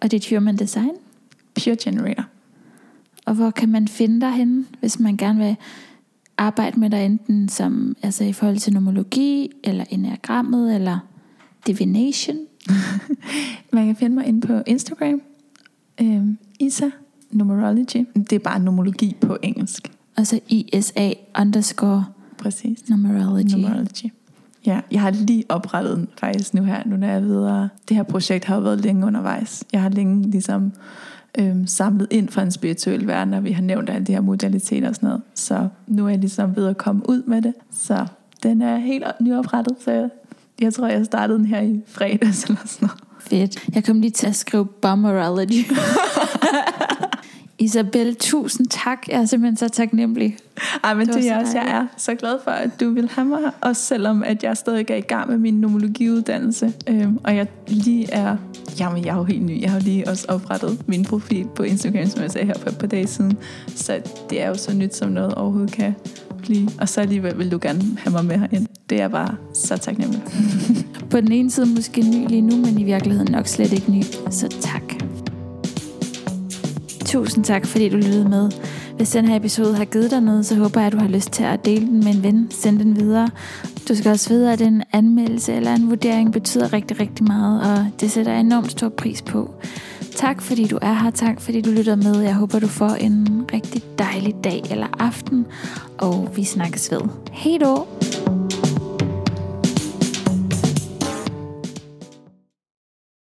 Og dit human design? Pure generator. Og hvor kan man finde dig henne, hvis man gerne vil arbejde med dig enten som, altså i forhold til nomologi, eller enagrammet, eller divination? [LAUGHS] Man kan finde mig inde på Instagram. Øhm, Isa Numerology. Det er bare numerologi på engelsk. Og så ISA underscore Præcis. numerology. Numerology. Ja, jeg har lige oprettet den faktisk nu her, nu når jeg er videre. Det her projekt har jo været længe undervejs. Jeg har længe ligesom øhm, samlet ind fra en spirituel verden, og vi har nævnt alle de her modaliteter og sådan noget. Så nu er jeg ligesom ved at komme ud med det. Så den er helt nyoprettet, så jeg, tror, jeg startede den her i fredags eller sådan noget. Fedt. Jeg kom lige til at skrive bomberology. [LAUGHS] Isabel, tusind tak. Jeg er simpelthen så taknemmelig. Ej, men Det det, er så også, jeg er så glad for, at du vil have mig også selvom at jeg stadig er i gang med min nomologiuddannelse, øhm, og jeg lige er, jamen jeg er jo helt ny, jeg har lige også oprettet min profil på Instagram, som jeg sagde her for et par dage siden, så det er jo så nyt, som noget overhovedet kan blive, og så alligevel vil du gerne have mig med herind. Det er bare så taknemmelig. [LAUGHS] På den ene side måske ny lige nu, men i virkeligheden nok slet ikke ny. Så tak. Tusind tak, fordi du lyttede med. Hvis den her episode har givet dig noget, så håber jeg, at du har lyst til at dele den med en ven. Send den videre. Du skal også vide, at en anmeldelse eller en vurdering betyder rigtig, rigtig meget, og det sætter jeg enormt stor pris på. Tak fordi du er her, tak fordi du lytter med. Jeg håber, du får en rigtig dejlig dag eller aften, og vi snakkes ved. Hej då!